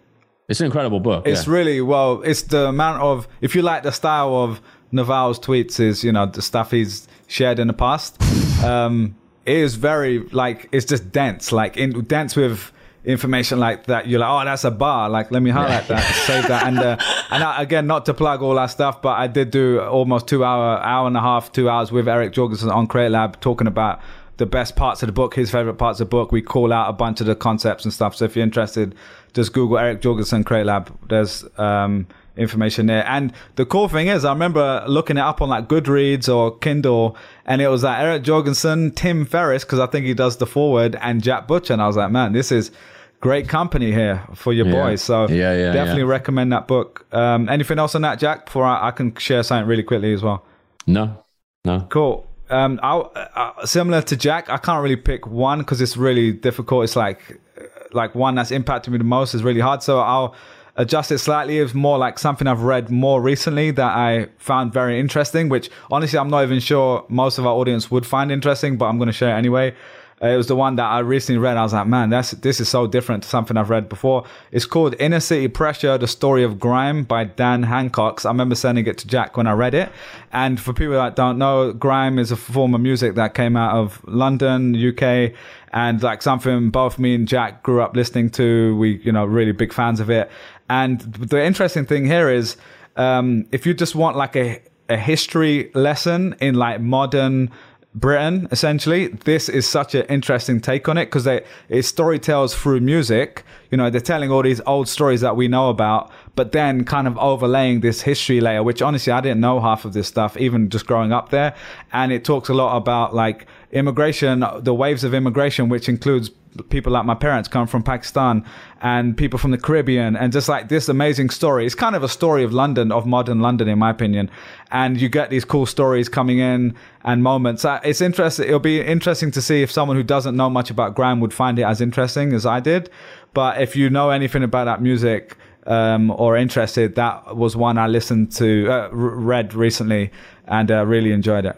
Speaker 3: it's an incredible book.
Speaker 1: It's
Speaker 3: yeah.
Speaker 1: really well. It's the amount of if you like the style of Naval's tweets, is you know the stuff he's shared in the past. Um, it is very like it's just dense, like in dense with information like that. You're like, oh, that's a bar. Like, let me highlight that, save that, and uh, and I, again, not to plug all that stuff, but I did do almost two hour, hour and a half, two hours with Eric Jorgenson on Create Lab talking about the best parts of the book, his favorite parts of the book. We call out a bunch of the concepts and stuff. So if you're interested, just Google Eric Jorgenson Create Lab. There's um, information there. And the cool thing is, I remember looking it up on like Goodreads or Kindle, and it was like Eric Jorgenson, Tim Ferriss, because I think he does the forward, and Jack Butcher. And I was like, man, this is great company here for your
Speaker 3: Yeah.
Speaker 1: boys. So
Speaker 3: Yeah, yeah,
Speaker 1: definitely
Speaker 3: yeah.
Speaker 1: recommend that book. Um, anything else on that, Jack? Before I, I can share something really quickly as well.
Speaker 3: no, no.
Speaker 1: Cool. Um, I'll, uh, similar to Jack, I can't really pick one because it's really difficult. It's like, uh, like one that's impacted me the most is really hard. So I'll adjust it slightly. It's more like something I've read more recently that I found very interesting. Which honestly, I'm not even sure most of our audience would find interesting, but I'm going to share it anyway. It was the one that I recently read. I was like, man, that's this is so different to something I've read before. It's called Inner City Pressure: The Story of Grime by Dan Hancox. I remember sending it to Jack when I read it. And for people that don't know, grime is a form of music that came out of London, UK, and like something both me and Jack grew up listening to. We, you know, really big fans of it. And the interesting thing here is um, if you just want like a a history lesson in like modern Britain, essentially, this is such an interesting take on it because it storytells through music. You know, they're telling all these old stories that we know about, but then kind of overlaying this history layer, which honestly, I didn't know half of this stuff, even just growing up there. And it talks a lot about like immigration, the waves of immigration, which includes people like my parents come from Pakistan and people from the Caribbean and just like this amazing story. It's kind of a story of London, of modern London, in my opinion. And you get these cool stories coming in and moments. Uh, it's interesting. It'll be interesting to see if someone who doesn't know much about grime would find it as interesting as I did. But if you know anything about that music, um, or interested, that was one I listened to, uh, read recently, and uh, really enjoyed it.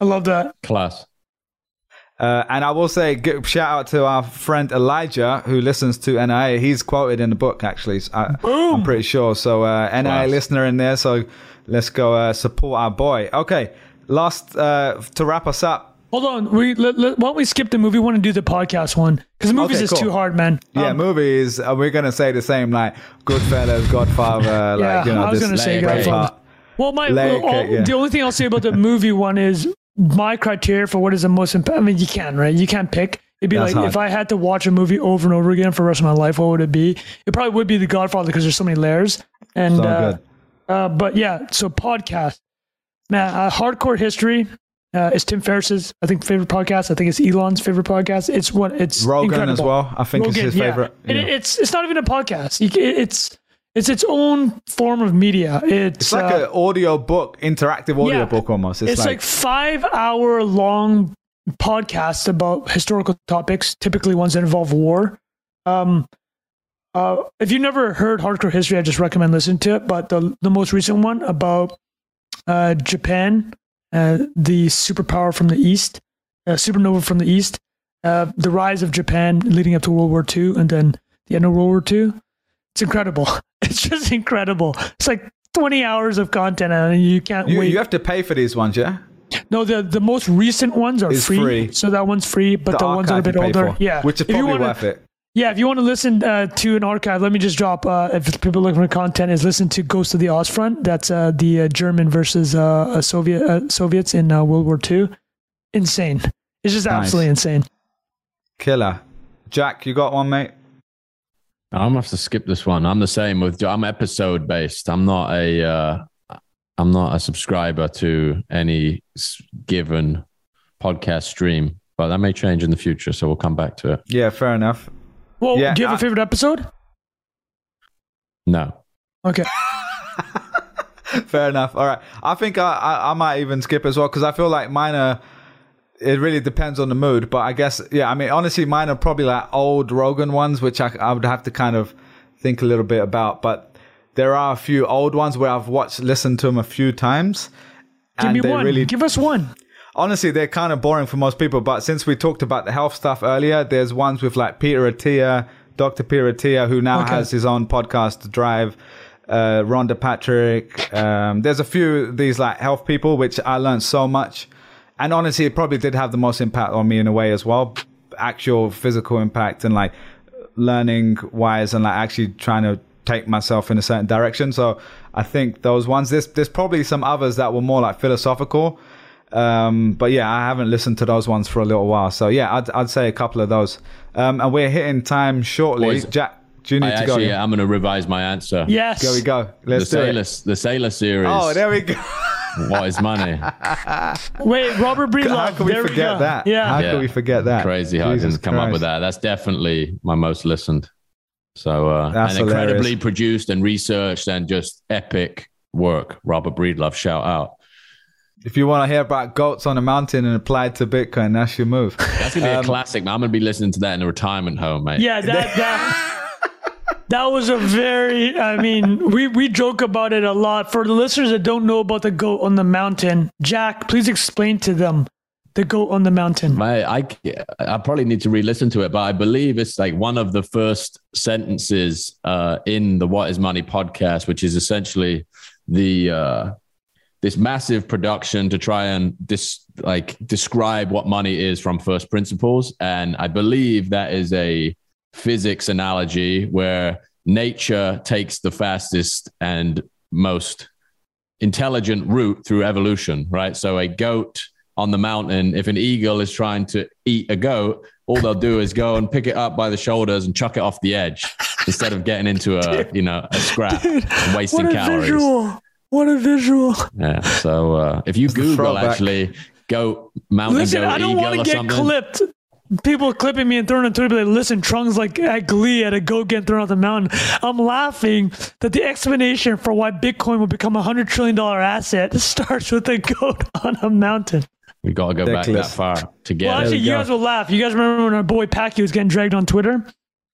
Speaker 2: I love that.
Speaker 3: Class.
Speaker 1: Uh, and I will say, get, shout out to our friend Elijah who listens to NIA. He's quoted in the book, actually. I, am pretty sure. So, uh, NIA listener in there. So, let's go uh, support our boy. Okay, last uh, to wrap us up.
Speaker 2: Hold on. We let, let, why don't we skip the movie? We want to do the podcast one because the movies okay, is cool. too hard, man.
Speaker 1: Yeah, um, movies. Uh, we're gonna say the same, like Goodfellas, Godfather. yeah, like you know,
Speaker 2: I was gonna say Godfather. Well, my well, all, yeah. the only thing I'll say about the movie one is my criteria for what is the most important. I mean, you can, right? You can't pick. It'd be like if I had to watch a movie over and over again for the rest of my life, what would it be? It probably would be The Godfather because there's so many layers. And uh, uh, but yeah, so podcast, man, uh, hardcore history uh, is Tim Ferriss's I think favorite podcast. I think it's Elon's favorite podcast. It's what it's
Speaker 1: Rogan incredible. as well. I think Rogan, it's his favorite.
Speaker 2: Yeah. Yeah. It, it's it's not even a podcast. You, it's it's its own form of media. It's,
Speaker 1: it's like uh, an audio book, interactive audio yeah, book almost.
Speaker 2: It's, it's like, like five hour long podcasts about historical topics, typically ones that involve war. Um, uh, if you've never heard Hardcore History, I just recommend listening to it. But the the most recent one about uh, Japan, uh, the superpower from the east, uh, supernova from the east, uh, the rise of Japan leading up to World War II, and then the end of World War II. It's incredible. It's just incredible. It's like 20 hours of content and you can't
Speaker 1: you,
Speaker 2: wait.
Speaker 1: You have to pay for these ones, yeah?
Speaker 2: No, the the most recent ones are free, free, So that one's free, but the, the ones that are a bit older,
Speaker 1: for,
Speaker 2: yeah.
Speaker 1: Which is probably wanna, worth it.
Speaker 2: Yeah, if you want to listen uh, to an archive, let me just drop. Uh, if people looking for content, is listen to Ghost of the Ostfront. That's uh, the uh, German versus uh, Soviet uh, Soviets in World War II. Insane. It's just nice. absolutely insane.
Speaker 1: Killer. Jack, you got one, mate?
Speaker 3: I'm gonna have to skip this one. I'm the same with. I'm episode based. I'm not a. Uh, I'm not a subscriber to any given podcast stream, but that may change in the future. So we'll come back to it.
Speaker 1: Yeah, fair enough.
Speaker 2: Well,
Speaker 1: yeah,
Speaker 2: do you have I, a favorite episode?
Speaker 3: No.
Speaker 2: Okay.
Speaker 1: fair enough. All right. I think I, I, I might even skip as well because I feel like mine are it really depends on the mood. But I guess, yeah, I mean, honestly, mine are probably like old Rogan ones, which I, I would have to kind of think a little bit about. But there are a few old ones where I've watched, listened to them a few times.
Speaker 2: Give me one. Really, Give us one.
Speaker 1: Honestly, they're kind of boring for most people. But since we talked about the health stuff earlier, there's ones with like Peter Attia, Dr. Peter Attia, who now okay. has his own podcast, to Drive. Uh, Rhonda Patrick. Um, there's a few these like health people, which I learned so much and honestly, it probably did have the most impact on me in a way as well. Actual physical impact and like learning wise and like actually trying to take myself in a certain direction. So I think those ones. There's there's probably some others that were more like philosophical. Um, but yeah, I haven't listened to those ones for a little while. So yeah, I'd I'd say a couple of those. Um, and we're hitting time shortly. Boys, Jack, do you need I to
Speaker 3: actually,
Speaker 1: go?
Speaker 3: Yeah, I'm going to revise my answer.
Speaker 2: Yes.
Speaker 1: There we go. Let's
Speaker 3: the
Speaker 1: do
Speaker 3: Saylor,
Speaker 1: it.
Speaker 3: The Saylor series.
Speaker 1: Oh, there we go.
Speaker 3: what is money?
Speaker 2: Wait, Robert Breedlove.
Speaker 1: How can we
Speaker 2: there
Speaker 1: forget we that? Yeah. How yeah. can we forget that?
Speaker 3: Crazy how Jesus I can come Christ. up with that. That's definitely my most listened. So, uh, That's and hilarious. incredibly produced and researched and just epic work. Robert Breedlove, shout out.
Speaker 1: If you want to hear about goats on a mountain and applied to Bitcoin, that's your move.
Speaker 3: That's gonna be um, a classic. Man. I'm gonna be listening to that in a retirement home, mate.
Speaker 2: Yeah, that that that was a very i mean we, we joke about it a lot. For the listeners that don't know about the goat on the mountain jack please explain to them the goat on the mountain.
Speaker 3: I, I probably need to re-listen to it but i believe it's like one of the first sentences uh, in the what is money podcast which is essentially the uh, this massive production to try and dis, like describe what money is from first principles. And i believe that is a physics analogy where nature takes the fastest and most intelligent route through evolution, right? So a goat on the mountain, if an eagle is trying to eat a goat, all they'll do is go and pick it up by the shoulders and chuck it off the edge instead of getting into a you know a scrap and wasting
Speaker 2: what a
Speaker 3: calories.
Speaker 2: visual! What a visual!
Speaker 3: Yeah. So uh, if you Google actually goat mountain
Speaker 2: Listen,
Speaker 3: goat
Speaker 2: I don't
Speaker 3: eagle
Speaker 2: want to
Speaker 3: or
Speaker 2: get
Speaker 3: something,
Speaker 2: clipped. People clipping me and throwing on Twitter, be like, listen, Trung's like at Glee at a goat getting thrown off the mountain. I'm laughing that the explanation for why Bitcoin will become a hundred trillion dollar asset starts with a goat on a mountain.
Speaker 3: we got to go back that far to get
Speaker 2: Well, actually,
Speaker 1: we
Speaker 2: you guys will laugh. You guys remember when our boy Packy was getting dragged on Twitter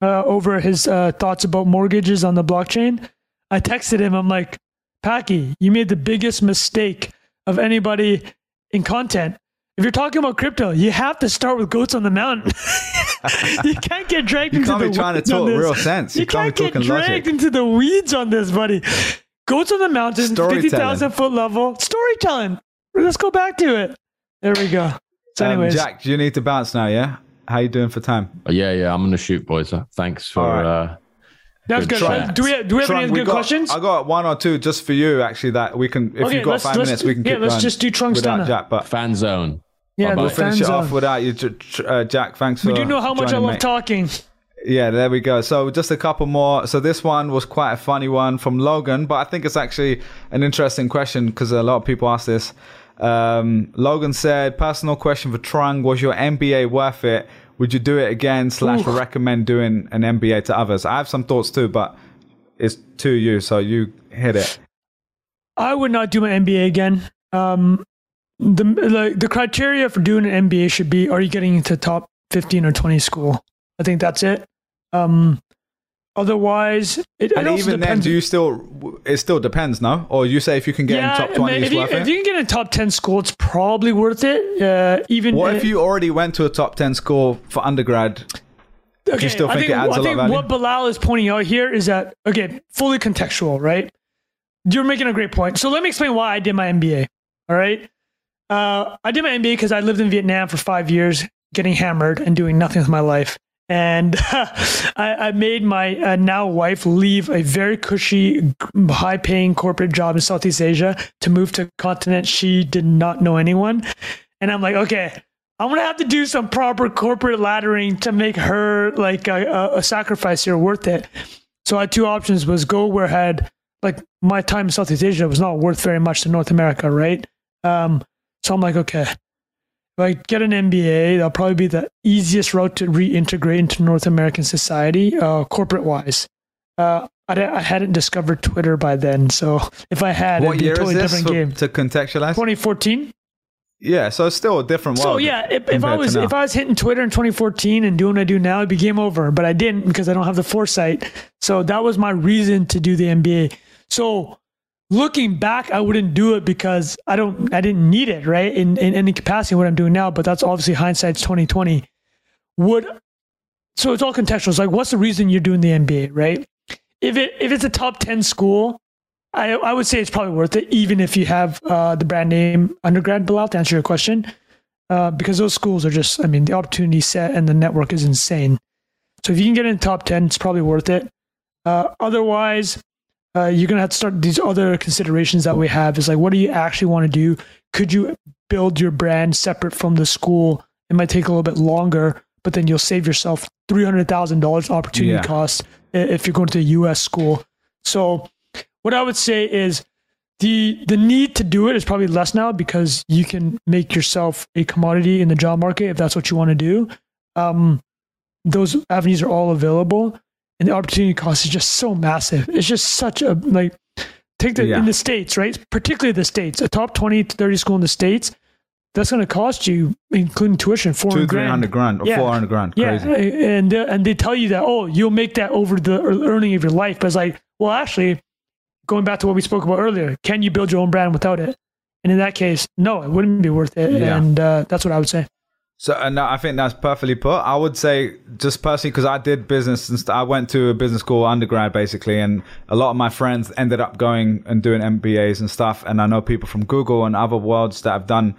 Speaker 2: uh, over his uh, thoughts about mortgages on the blockchain? I texted him. I'm like, Packy, you made the biggest mistake of anybody in content. If you're talking about crypto, you have to start with goats on the mountain. you can't get dragged
Speaker 1: You
Speaker 2: into
Speaker 1: can't
Speaker 2: the
Speaker 1: be trying to
Speaker 2: weeds on
Speaker 1: talk
Speaker 2: this.
Speaker 1: real sense. You,
Speaker 2: You
Speaker 1: can't,
Speaker 2: can't get dragged
Speaker 1: logic.
Speaker 2: into the weeds on this, buddy. Goats on the mountain, 50,000 foot level, storytelling. Let's go back to it. There we go. So,
Speaker 1: Um,
Speaker 2: anyways,
Speaker 1: Jack, do you need to bounce now? Yeah. How you doing for time?
Speaker 3: But yeah, yeah, I'm gonna shoot, boys. Uh, Thanks for.
Speaker 1: All right.
Speaker 3: Uh,
Speaker 2: That
Speaker 3: Good
Speaker 2: good. Do we do we have
Speaker 1: Trung,
Speaker 2: any good
Speaker 1: got-
Speaker 2: questions?
Speaker 1: I got one or two just for you, actually. That we can, if
Speaker 2: Okay,
Speaker 1: you've got
Speaker 2: let's-
Speaker 1: five
Speaker 2: let's-
Speaker 1: minutes, we can
Speaker 2: yeah,
Speaker 1: keep
Speaker 2: let's just do Trunks
Speaker 1: without
Speaker 2: Stunner.
Speaker 1: Jack. But
Speaker 3: fan zone.
Speaker 2: Yeah,
Speaker 1: we'll finish it off without you, uh, Jack. Thanks for.
Speaker 2: We do know how much I love
Speaker 1: mate.
Speaker 2: talking.
Speaker 1: Yeah, there we go. So just a couple more. So this one was quite a funny one from Logan, but I think it's actually an interesting question because a lot of people ask this. Um, Logan said, "Personal question for Trung: Was your MBA worth it? Would you do it again? Slash,
Speaker 2: Ooh.
Speaker 1: recommend doing an MBA to others? I have some thoughts too, but it's to you, so you hit it.
Speaker 2: I would not do my MBA again. Um, the like the criteria for doing an MBA should be: Are you getting into top fifteen or twenty school? I think that's it. Um, otherwise, it, it
Speaker 1: And
Speaker 2: also
Speaker 1: even then, do you still? It still depends, no? Or you say if you can get in top
Speaker 2: I
Speaker 1: twenty,
Speaker 2: mean,
Speaker 1: it's
Speaker 2: if, you, if you can get in top ten school, it's probably worth it. Uh, even
Speaker 1: What if
Speaker 2: uh,
Speaker 1: you already went to a top ten school for undergrad?
Speaker 2: okay,
Speaker 1: still
Speaker 2: I
Speaker 1: think
Speaker 2: think,
Speaker 1: it adds
Speaker 2: I
Speaker 1: a lot of value?
Speaker 2: what Bilal is pointing out here is that okay, fully contextual, right? You're making a great point. So let me explain why I did my MBA. All right, uh, I did my MBA because I lived in Vietnam for five years, getting hammered and doing nothing with my life. And I, I made my uh, now wife leave a very cushy, high paying corporate job in Southeast Asia to move to a continent she did not know anyone. And I'm like, okay, I'm gonna have to do some proper corporate laddering to make her like a, a, a sacrifice here worth it. So I had two options: was go where I had like my time in Southeast Asia was not worth very much to North America, right? Um, so I'm like, okay, if I get an MBA, that'll probably be the easiest route to reintegrate into North American society, uh, corporate wise. Uh, I, I hadn't discovered Twitter by then, so if I had,
Speaker 1: What
Speaker 2: it'd be a totally different
Speaker 1: for-
Speaker 2: game.
Speaker 1: to contextualize?
Speaker 2: 2014.
Speaker 1: Yeah, so it's still a different world.
Speaker 2: So yeah, if, if I was if I was hitting Twitter in 2014 and doing what I do now, it'd be game over. But I didn't because I don't have the foresight. So that was my reason to do the MBA. So looking back, I wouldn't do it because I don't I didn't need it right in in any capacity what I'm doing now. But that's obviously hindsight's 2020. Would so it's all contextual. It's like what's the reason you're doing the MBA, right? If it if it's a top 10 school, I, I would say it's probably worth it, even if you have uh, the brand name undergrad, Bilal, to answer your question, uh, because those schools are just, I mean, the opportunity set and the network is insane. So if you can get in the top 10, it's probably worth it. Uh, otherwise, uh, you're going to have to start these other considerations that we have is like, what do you actually want to do? Could you build your brand separate from the school? It might take a little bit longer, but then you'll save yourself $300,000 opportunity
Speaker 1: Yeah.
Speaker 2: cost if you're going to a US school. So, what I would say is the the need to do it is probably less now because you can make yourself a commodity in the job market if that's what you want to do. Um, those avenues are all available, and the opportunity cost is just so massive. It's just such a like take the
Speaker 1: Yeah.
Speaker 2: in the states, right? Particularly the states, a top 20 to 30 school in the states. That's going to cost you, including tuition, four
Speaker 1: two,
Speaker 2: hundred grand.
Speaker 1: grand or
Speaker 2: Yeah.
Speaker 1: four hundred grand.
Speaker 2: Yeah, and uh, and they tell you that oh you'll make that over the earning of your life, but it's like well actually, going back to what we spoke about earlier, can you build your own brand without it? And in that case, no, it wouldn't be worth it,
Speaker 1: Yeah.
Speaker 2: and uh, that's what I would say.
Speaker 1: So, and I think that's perfectly put. I would say, just personally, because I did business and st- I went to a business school undergrad basically, and a lot of my friends ended up going and doing MBAs and stuff. And I know people from Google and other worlds that have done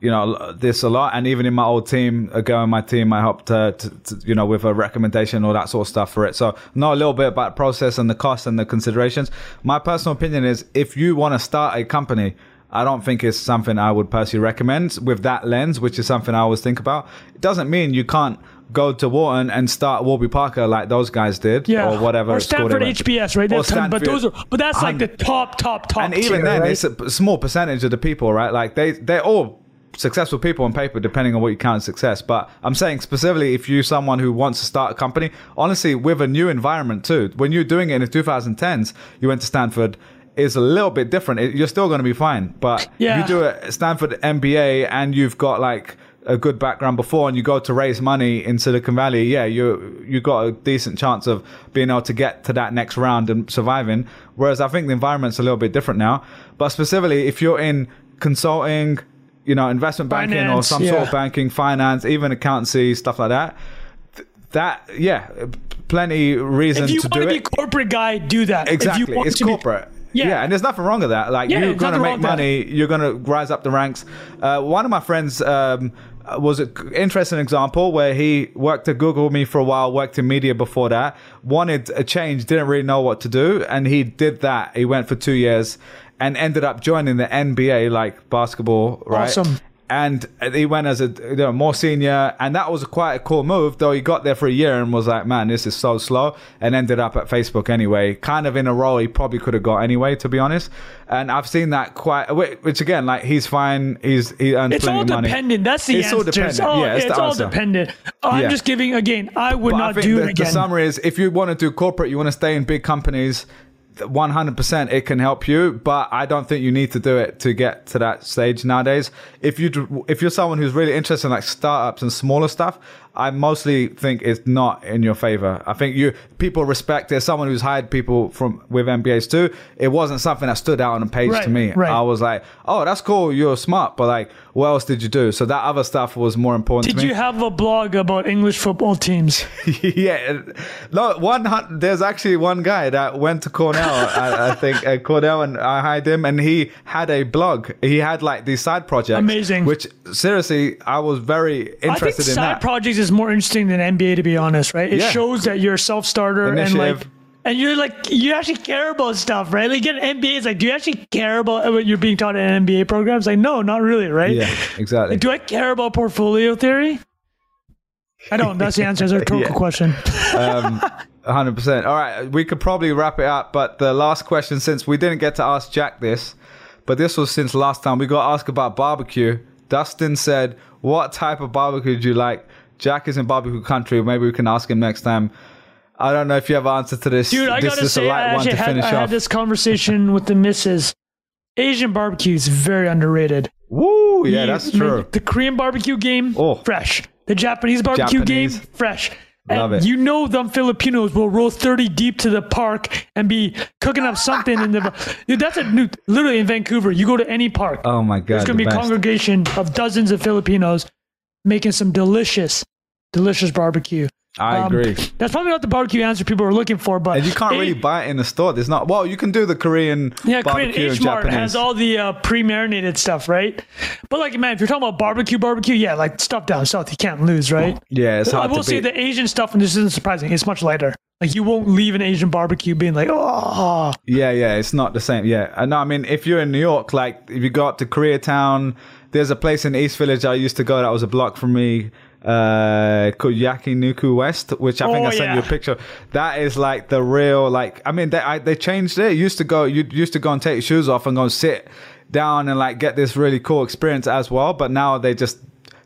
Speaker 1: you know this a lot and even in my old team ago in my team i helped to, to, you know with a recommendation all that sort of stuff for it so know a little bit about the process and the cost and the considerations my personal opinion is if you want to start a company I don't think it's something I would personally recommend with that lens, which is something I always think about. It doesn't mean you can't go to Wharton and start Warby Parker like those guys did,
Speaker 2: Yeah,
Speaker 1: or whatever.
Speaker 2: Or Stanford. HBS, right?
Speaker 1: Or
Speaker 2: ton- but those are, but that's like the top, top, top.
Speaker 1: and even
Speaker 2: tier,
Speaker 1: then,
Speaker 2: right?
Speaker 1: it's a small percentage of the people, right? Like they they're all successful people on paper, depending on what you count as success. But I'm saying specifically, if you're someone who wants to start a company, honestly, with a new environment too, when you're doing it in the 2010s, you went to Stanford. Is a little bit different. It- You're still going to be fine, but
Speaker 2: Yeah.
Speaker 1: if you do a Stanford MBA and you've got like a good background before, and you go to raise money in Silicon Valley, yeah, you you got a decent chance of being able to get to that next round and surviving. Whereas I think the environment's a little bit different now. But specifically, if you're in consulting, you know, investment banking or
Speaker 2: Finance,
Speaker 1: some sort of banking, finance, even accountancy, stuff like that. th- That yeah, plenty reason
Speaker 2: if you
Speaker 1: to
Speaker 2: want
Speaker 1: do
Speaker 2: to be
Speaker 1: it.
Speaker 2: a corporate guy, do that. If
Speaker 1: Exactly, it's
Speaker 2: to be-
Speaker 1: corporate.
Speaker 2: Yeah.
Speaker 1: yeah, and there's nothing wrong with that. Like
Speaker 2: Yeah,
Speaker 1: you're gonna make
Speaker 2: with that.
Speaker 1: money, you're gonna rise up the ranks. Uh, one of my friends um, was an interesting example where he worked at Google with me for a while, worked in media before that, wanted a change, didn't really know what to do, and he did that. He went for two years and ended up joining the NBA, like basketball, right?
Speaker 2: Awesome.
Speaker 1: And he went as a you know, more senior, and that was quite a cool move. Though he got there for a year and was like, "Man, this is so slow," and ended up at Facebook anyway, kind of in a role he probably could have got anyway, to be honest. And I've seen that quite, which again, like he's fine, he's he earns
Speaker 2: It's
Speaker 1: plenty
Speaker 2: all
Speaker 1: of money.
Speaker 2: dependent. That's the
Speaker 1: It's
Speaker 2: answer.
Speaker 1: all dependent.
Speaker 2: Oh,
Speaker 1: Yeah, it's the
Speaker 2: all dependent. Oh, I'm
Speaker 1: Yeah.
Speaker 2: just giving again. I would
Speaker 1: But
Speaker 2: not do
Speaker 1: the,
Speaker 2: it again.
Speaker 1: the summary is if you want to do corporate, you want to stay in big companies. 100% it can help you but i don't think you need to do it to get to that stage nowadays. If you if you're someone who's really interested in like startups and smaller stuff i mostly think it's not in your favor i think you people respect there's someone who's hired people from with mbas too it wasn't something that stood out on the page to me
Speaker 2: right.
Speaker 1: i was like oh that's cool you're smart but like what else did you do so that other stuff was more important
Speaker 2: Did
Speaker 1: to me
Speaker 2: you have a blog about English football teams?
Speaker 1: yeah, no. One there's actually one guy that went to Cornell. I, I think uh, Cornell, and I hired him, and he had a blog. He had like these side projects.
Speaker 2: Amazing.
Speaker 1: Which seriously, I was very interested in
Speaker 2: side
Speaker 1: that.
Speaker 2: projects is more interesting than MBA, to be honest. Right? It
Speaker 1: Yeah.
Speaker 2: shows that you're a self-starter and
Speaker 1: Initiative.
Speaker 2: like. And you're like, you actually care about stuff, right? Like, get an MBA. It's like, do you actually care about what you're being taught in an MBA program? It's like, no, not really, right?
Speaker 1: yeah, exactly.
Speaker 2: Like, do I care about portfolio theory? I don't. That's the answer. It's a rhetorical
Speaker 1: Yeah.
Speaker 2: question.
Speaker 1: Um, 100%. All right, we could probably wrap it up, but the last question, since we didn't get to ask Jack this, but this was since last time, we got asked about barbecue. Dustin said, What type of barbecue do you like? Jack is in barbecue country. Maybe we can ask him next time. I don't know if you have an answer to this.
Speaker 2: Dude, I
Speaker 1: this
Speaker 2: gotta
Speaker 1: is a
Speaker 2: say, I
Speaker 1: one
Speaker 2: actually
Speaker 1: to
Speaker 2: had,
Speaker 1: finish
Speaker 2: I had this conversation with the missus. Asian barbecue is very underrated.
Speaker 1: Woo, yeah,
Speaker 2: The-
Speaker 1: that's true.
Speaker 2: The Korean barbecue game,
Speaker 1: Oh.
Speaker 2: fresh. The Japanese barbecue
Speaker 1: Japanese.
Speaker 2: game, fresh.
Speaker 1: Love
Speaker 2: and
Speaker 1: it.
Speaker 2: you know them Filipinos will roll 30 deep to the park and be cooking up something in the Dude, that's a new literally in Vancouver. You go to any park.
Speaker 1: Oh my god,
Speaker 2: there's gonna
Speaker 1: the
Speaker 2: be a congregation of dozens of Filipinos making some delicious, delicious barbecue.
Speaker 1: I
Speaker 2: Um,
Speaker 1: agree.
Speaker 2: That's probably not the barbecue answer people are looking for, but
Speaker 1: And you can't really buy it in the store. There's not. Well, you can do the Korean
Speaker 2: Yeah, Korean H Mart
Speaker 1: Japanese.
Speaker 2: has all the uh, pre-marinated stuff, right? But like, man, if you're talking about barbecue, barbecue, yeah, like stuff down south, you can't lose, right?
Speaker 1: yeah, it's
Speaker 2: I will say the Asian stuff, and this isn't surprising, it's much lighter. Like you won't leave an Asian barbecue being like, oh,
Speaker 1: Yeah, yeah, it's not the same. Yeah, no, I mean, if you're in New York, like if you go up to Koreatown, there's a place in East Village I used to go that was a block from me, uh, called Yakiniku West, which I think
Speaker 2: Oh,
Speaker 1: I sent you a picture. That is like the real, like, I mean, they I, they changed it. You used to go, you used to go and take your shoes off and go and sit down and like get this really cool experience as well. But now they just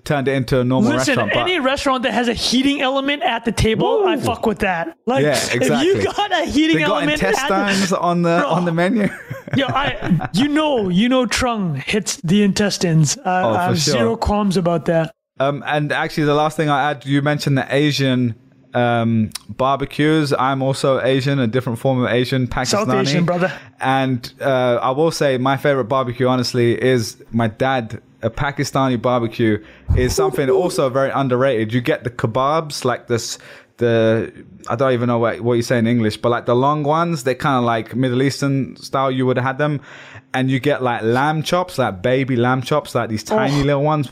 Speaker 1: turned it into a normal
Speaker 2: listen,
Speaker 1: restaurant. But
Speaker 2: any restaurant that has a heating element at the table, I fuck with that. Like,
Speaker 1: Yeah,
Speaker 2: if you got a heating
Speaker 1: they got
Speaker 2: element at
Speaker 1: intestines
Speaker 2: the,
Speaker 1: on the
Speaker 2: Bro.
Speaker 1: on the menu.
Speaker 2: Yo, I, you know, you know, Trung hits the intestines. I,
Speaker 1: Oh,
Speaker 2: I have
Speaker 1: sure.
Speaker 2: zero qualms about that.
Speaker 1: Um, and actually, the last thing I add, you mentioned the Asian um, barbecues. I'm also Asian, a different form of Asian, Pakistani.
Speaker 2: South Asian, brother.
Speaker 1: And uh, I will say, my favorite barbecue, honestly, is my dad. A Pakistani barbecue is something also very underrated. You get the kebabs, like this, the I don't even know what, what you say in English, but like the long ones, they're kind of like Middle Eastern style. You would have had them, and you get like lamb chops, like baby lamb chops, like these tiny
Speaker 2: Oh.
Speaker 1: little ones.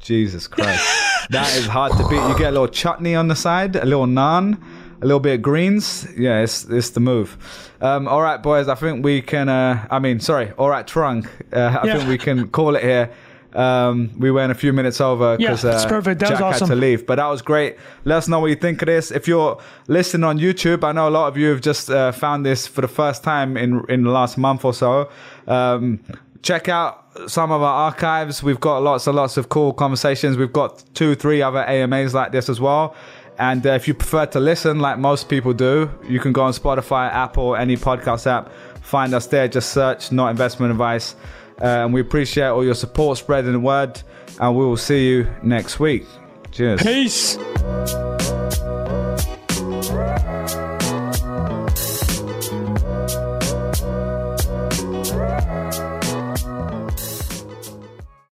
Speaker 1: Jesus Christ, that is hard to beat. You get a little chutney on the side, a little naan, a little bit of greens. Yeah, it's it's the move. Um, all right, boys, I think we can. Uh, I mean, sorry, all right, Trung. Uh, I
Speaker 2: Yeah.
Speaker 1: think we can call it here. Um, we went a few minutes over because
Speaker 2: that's
Speaker 1: uh,
Speaker 2: perfect. That was
Speaker 1: Jack had to leave, but that was great. Let us know what you think of this. If you're listening on YouTube, I know a lot of you have just uh, found this for the first time in in the last month or so. Um, check out some of our archives. We've got lots and lots of cool conversations. We've got two, three other AMAs like this as well. And uh, if you prefer to listen, like most people do, you can go on Spotify, Apple, any podcast app. Find us there. Just search "Not Investment Advice." Uh, and we appreciate all your support, spreading the word, and we will see you next week. Cheers.
Speaker 2: Peace.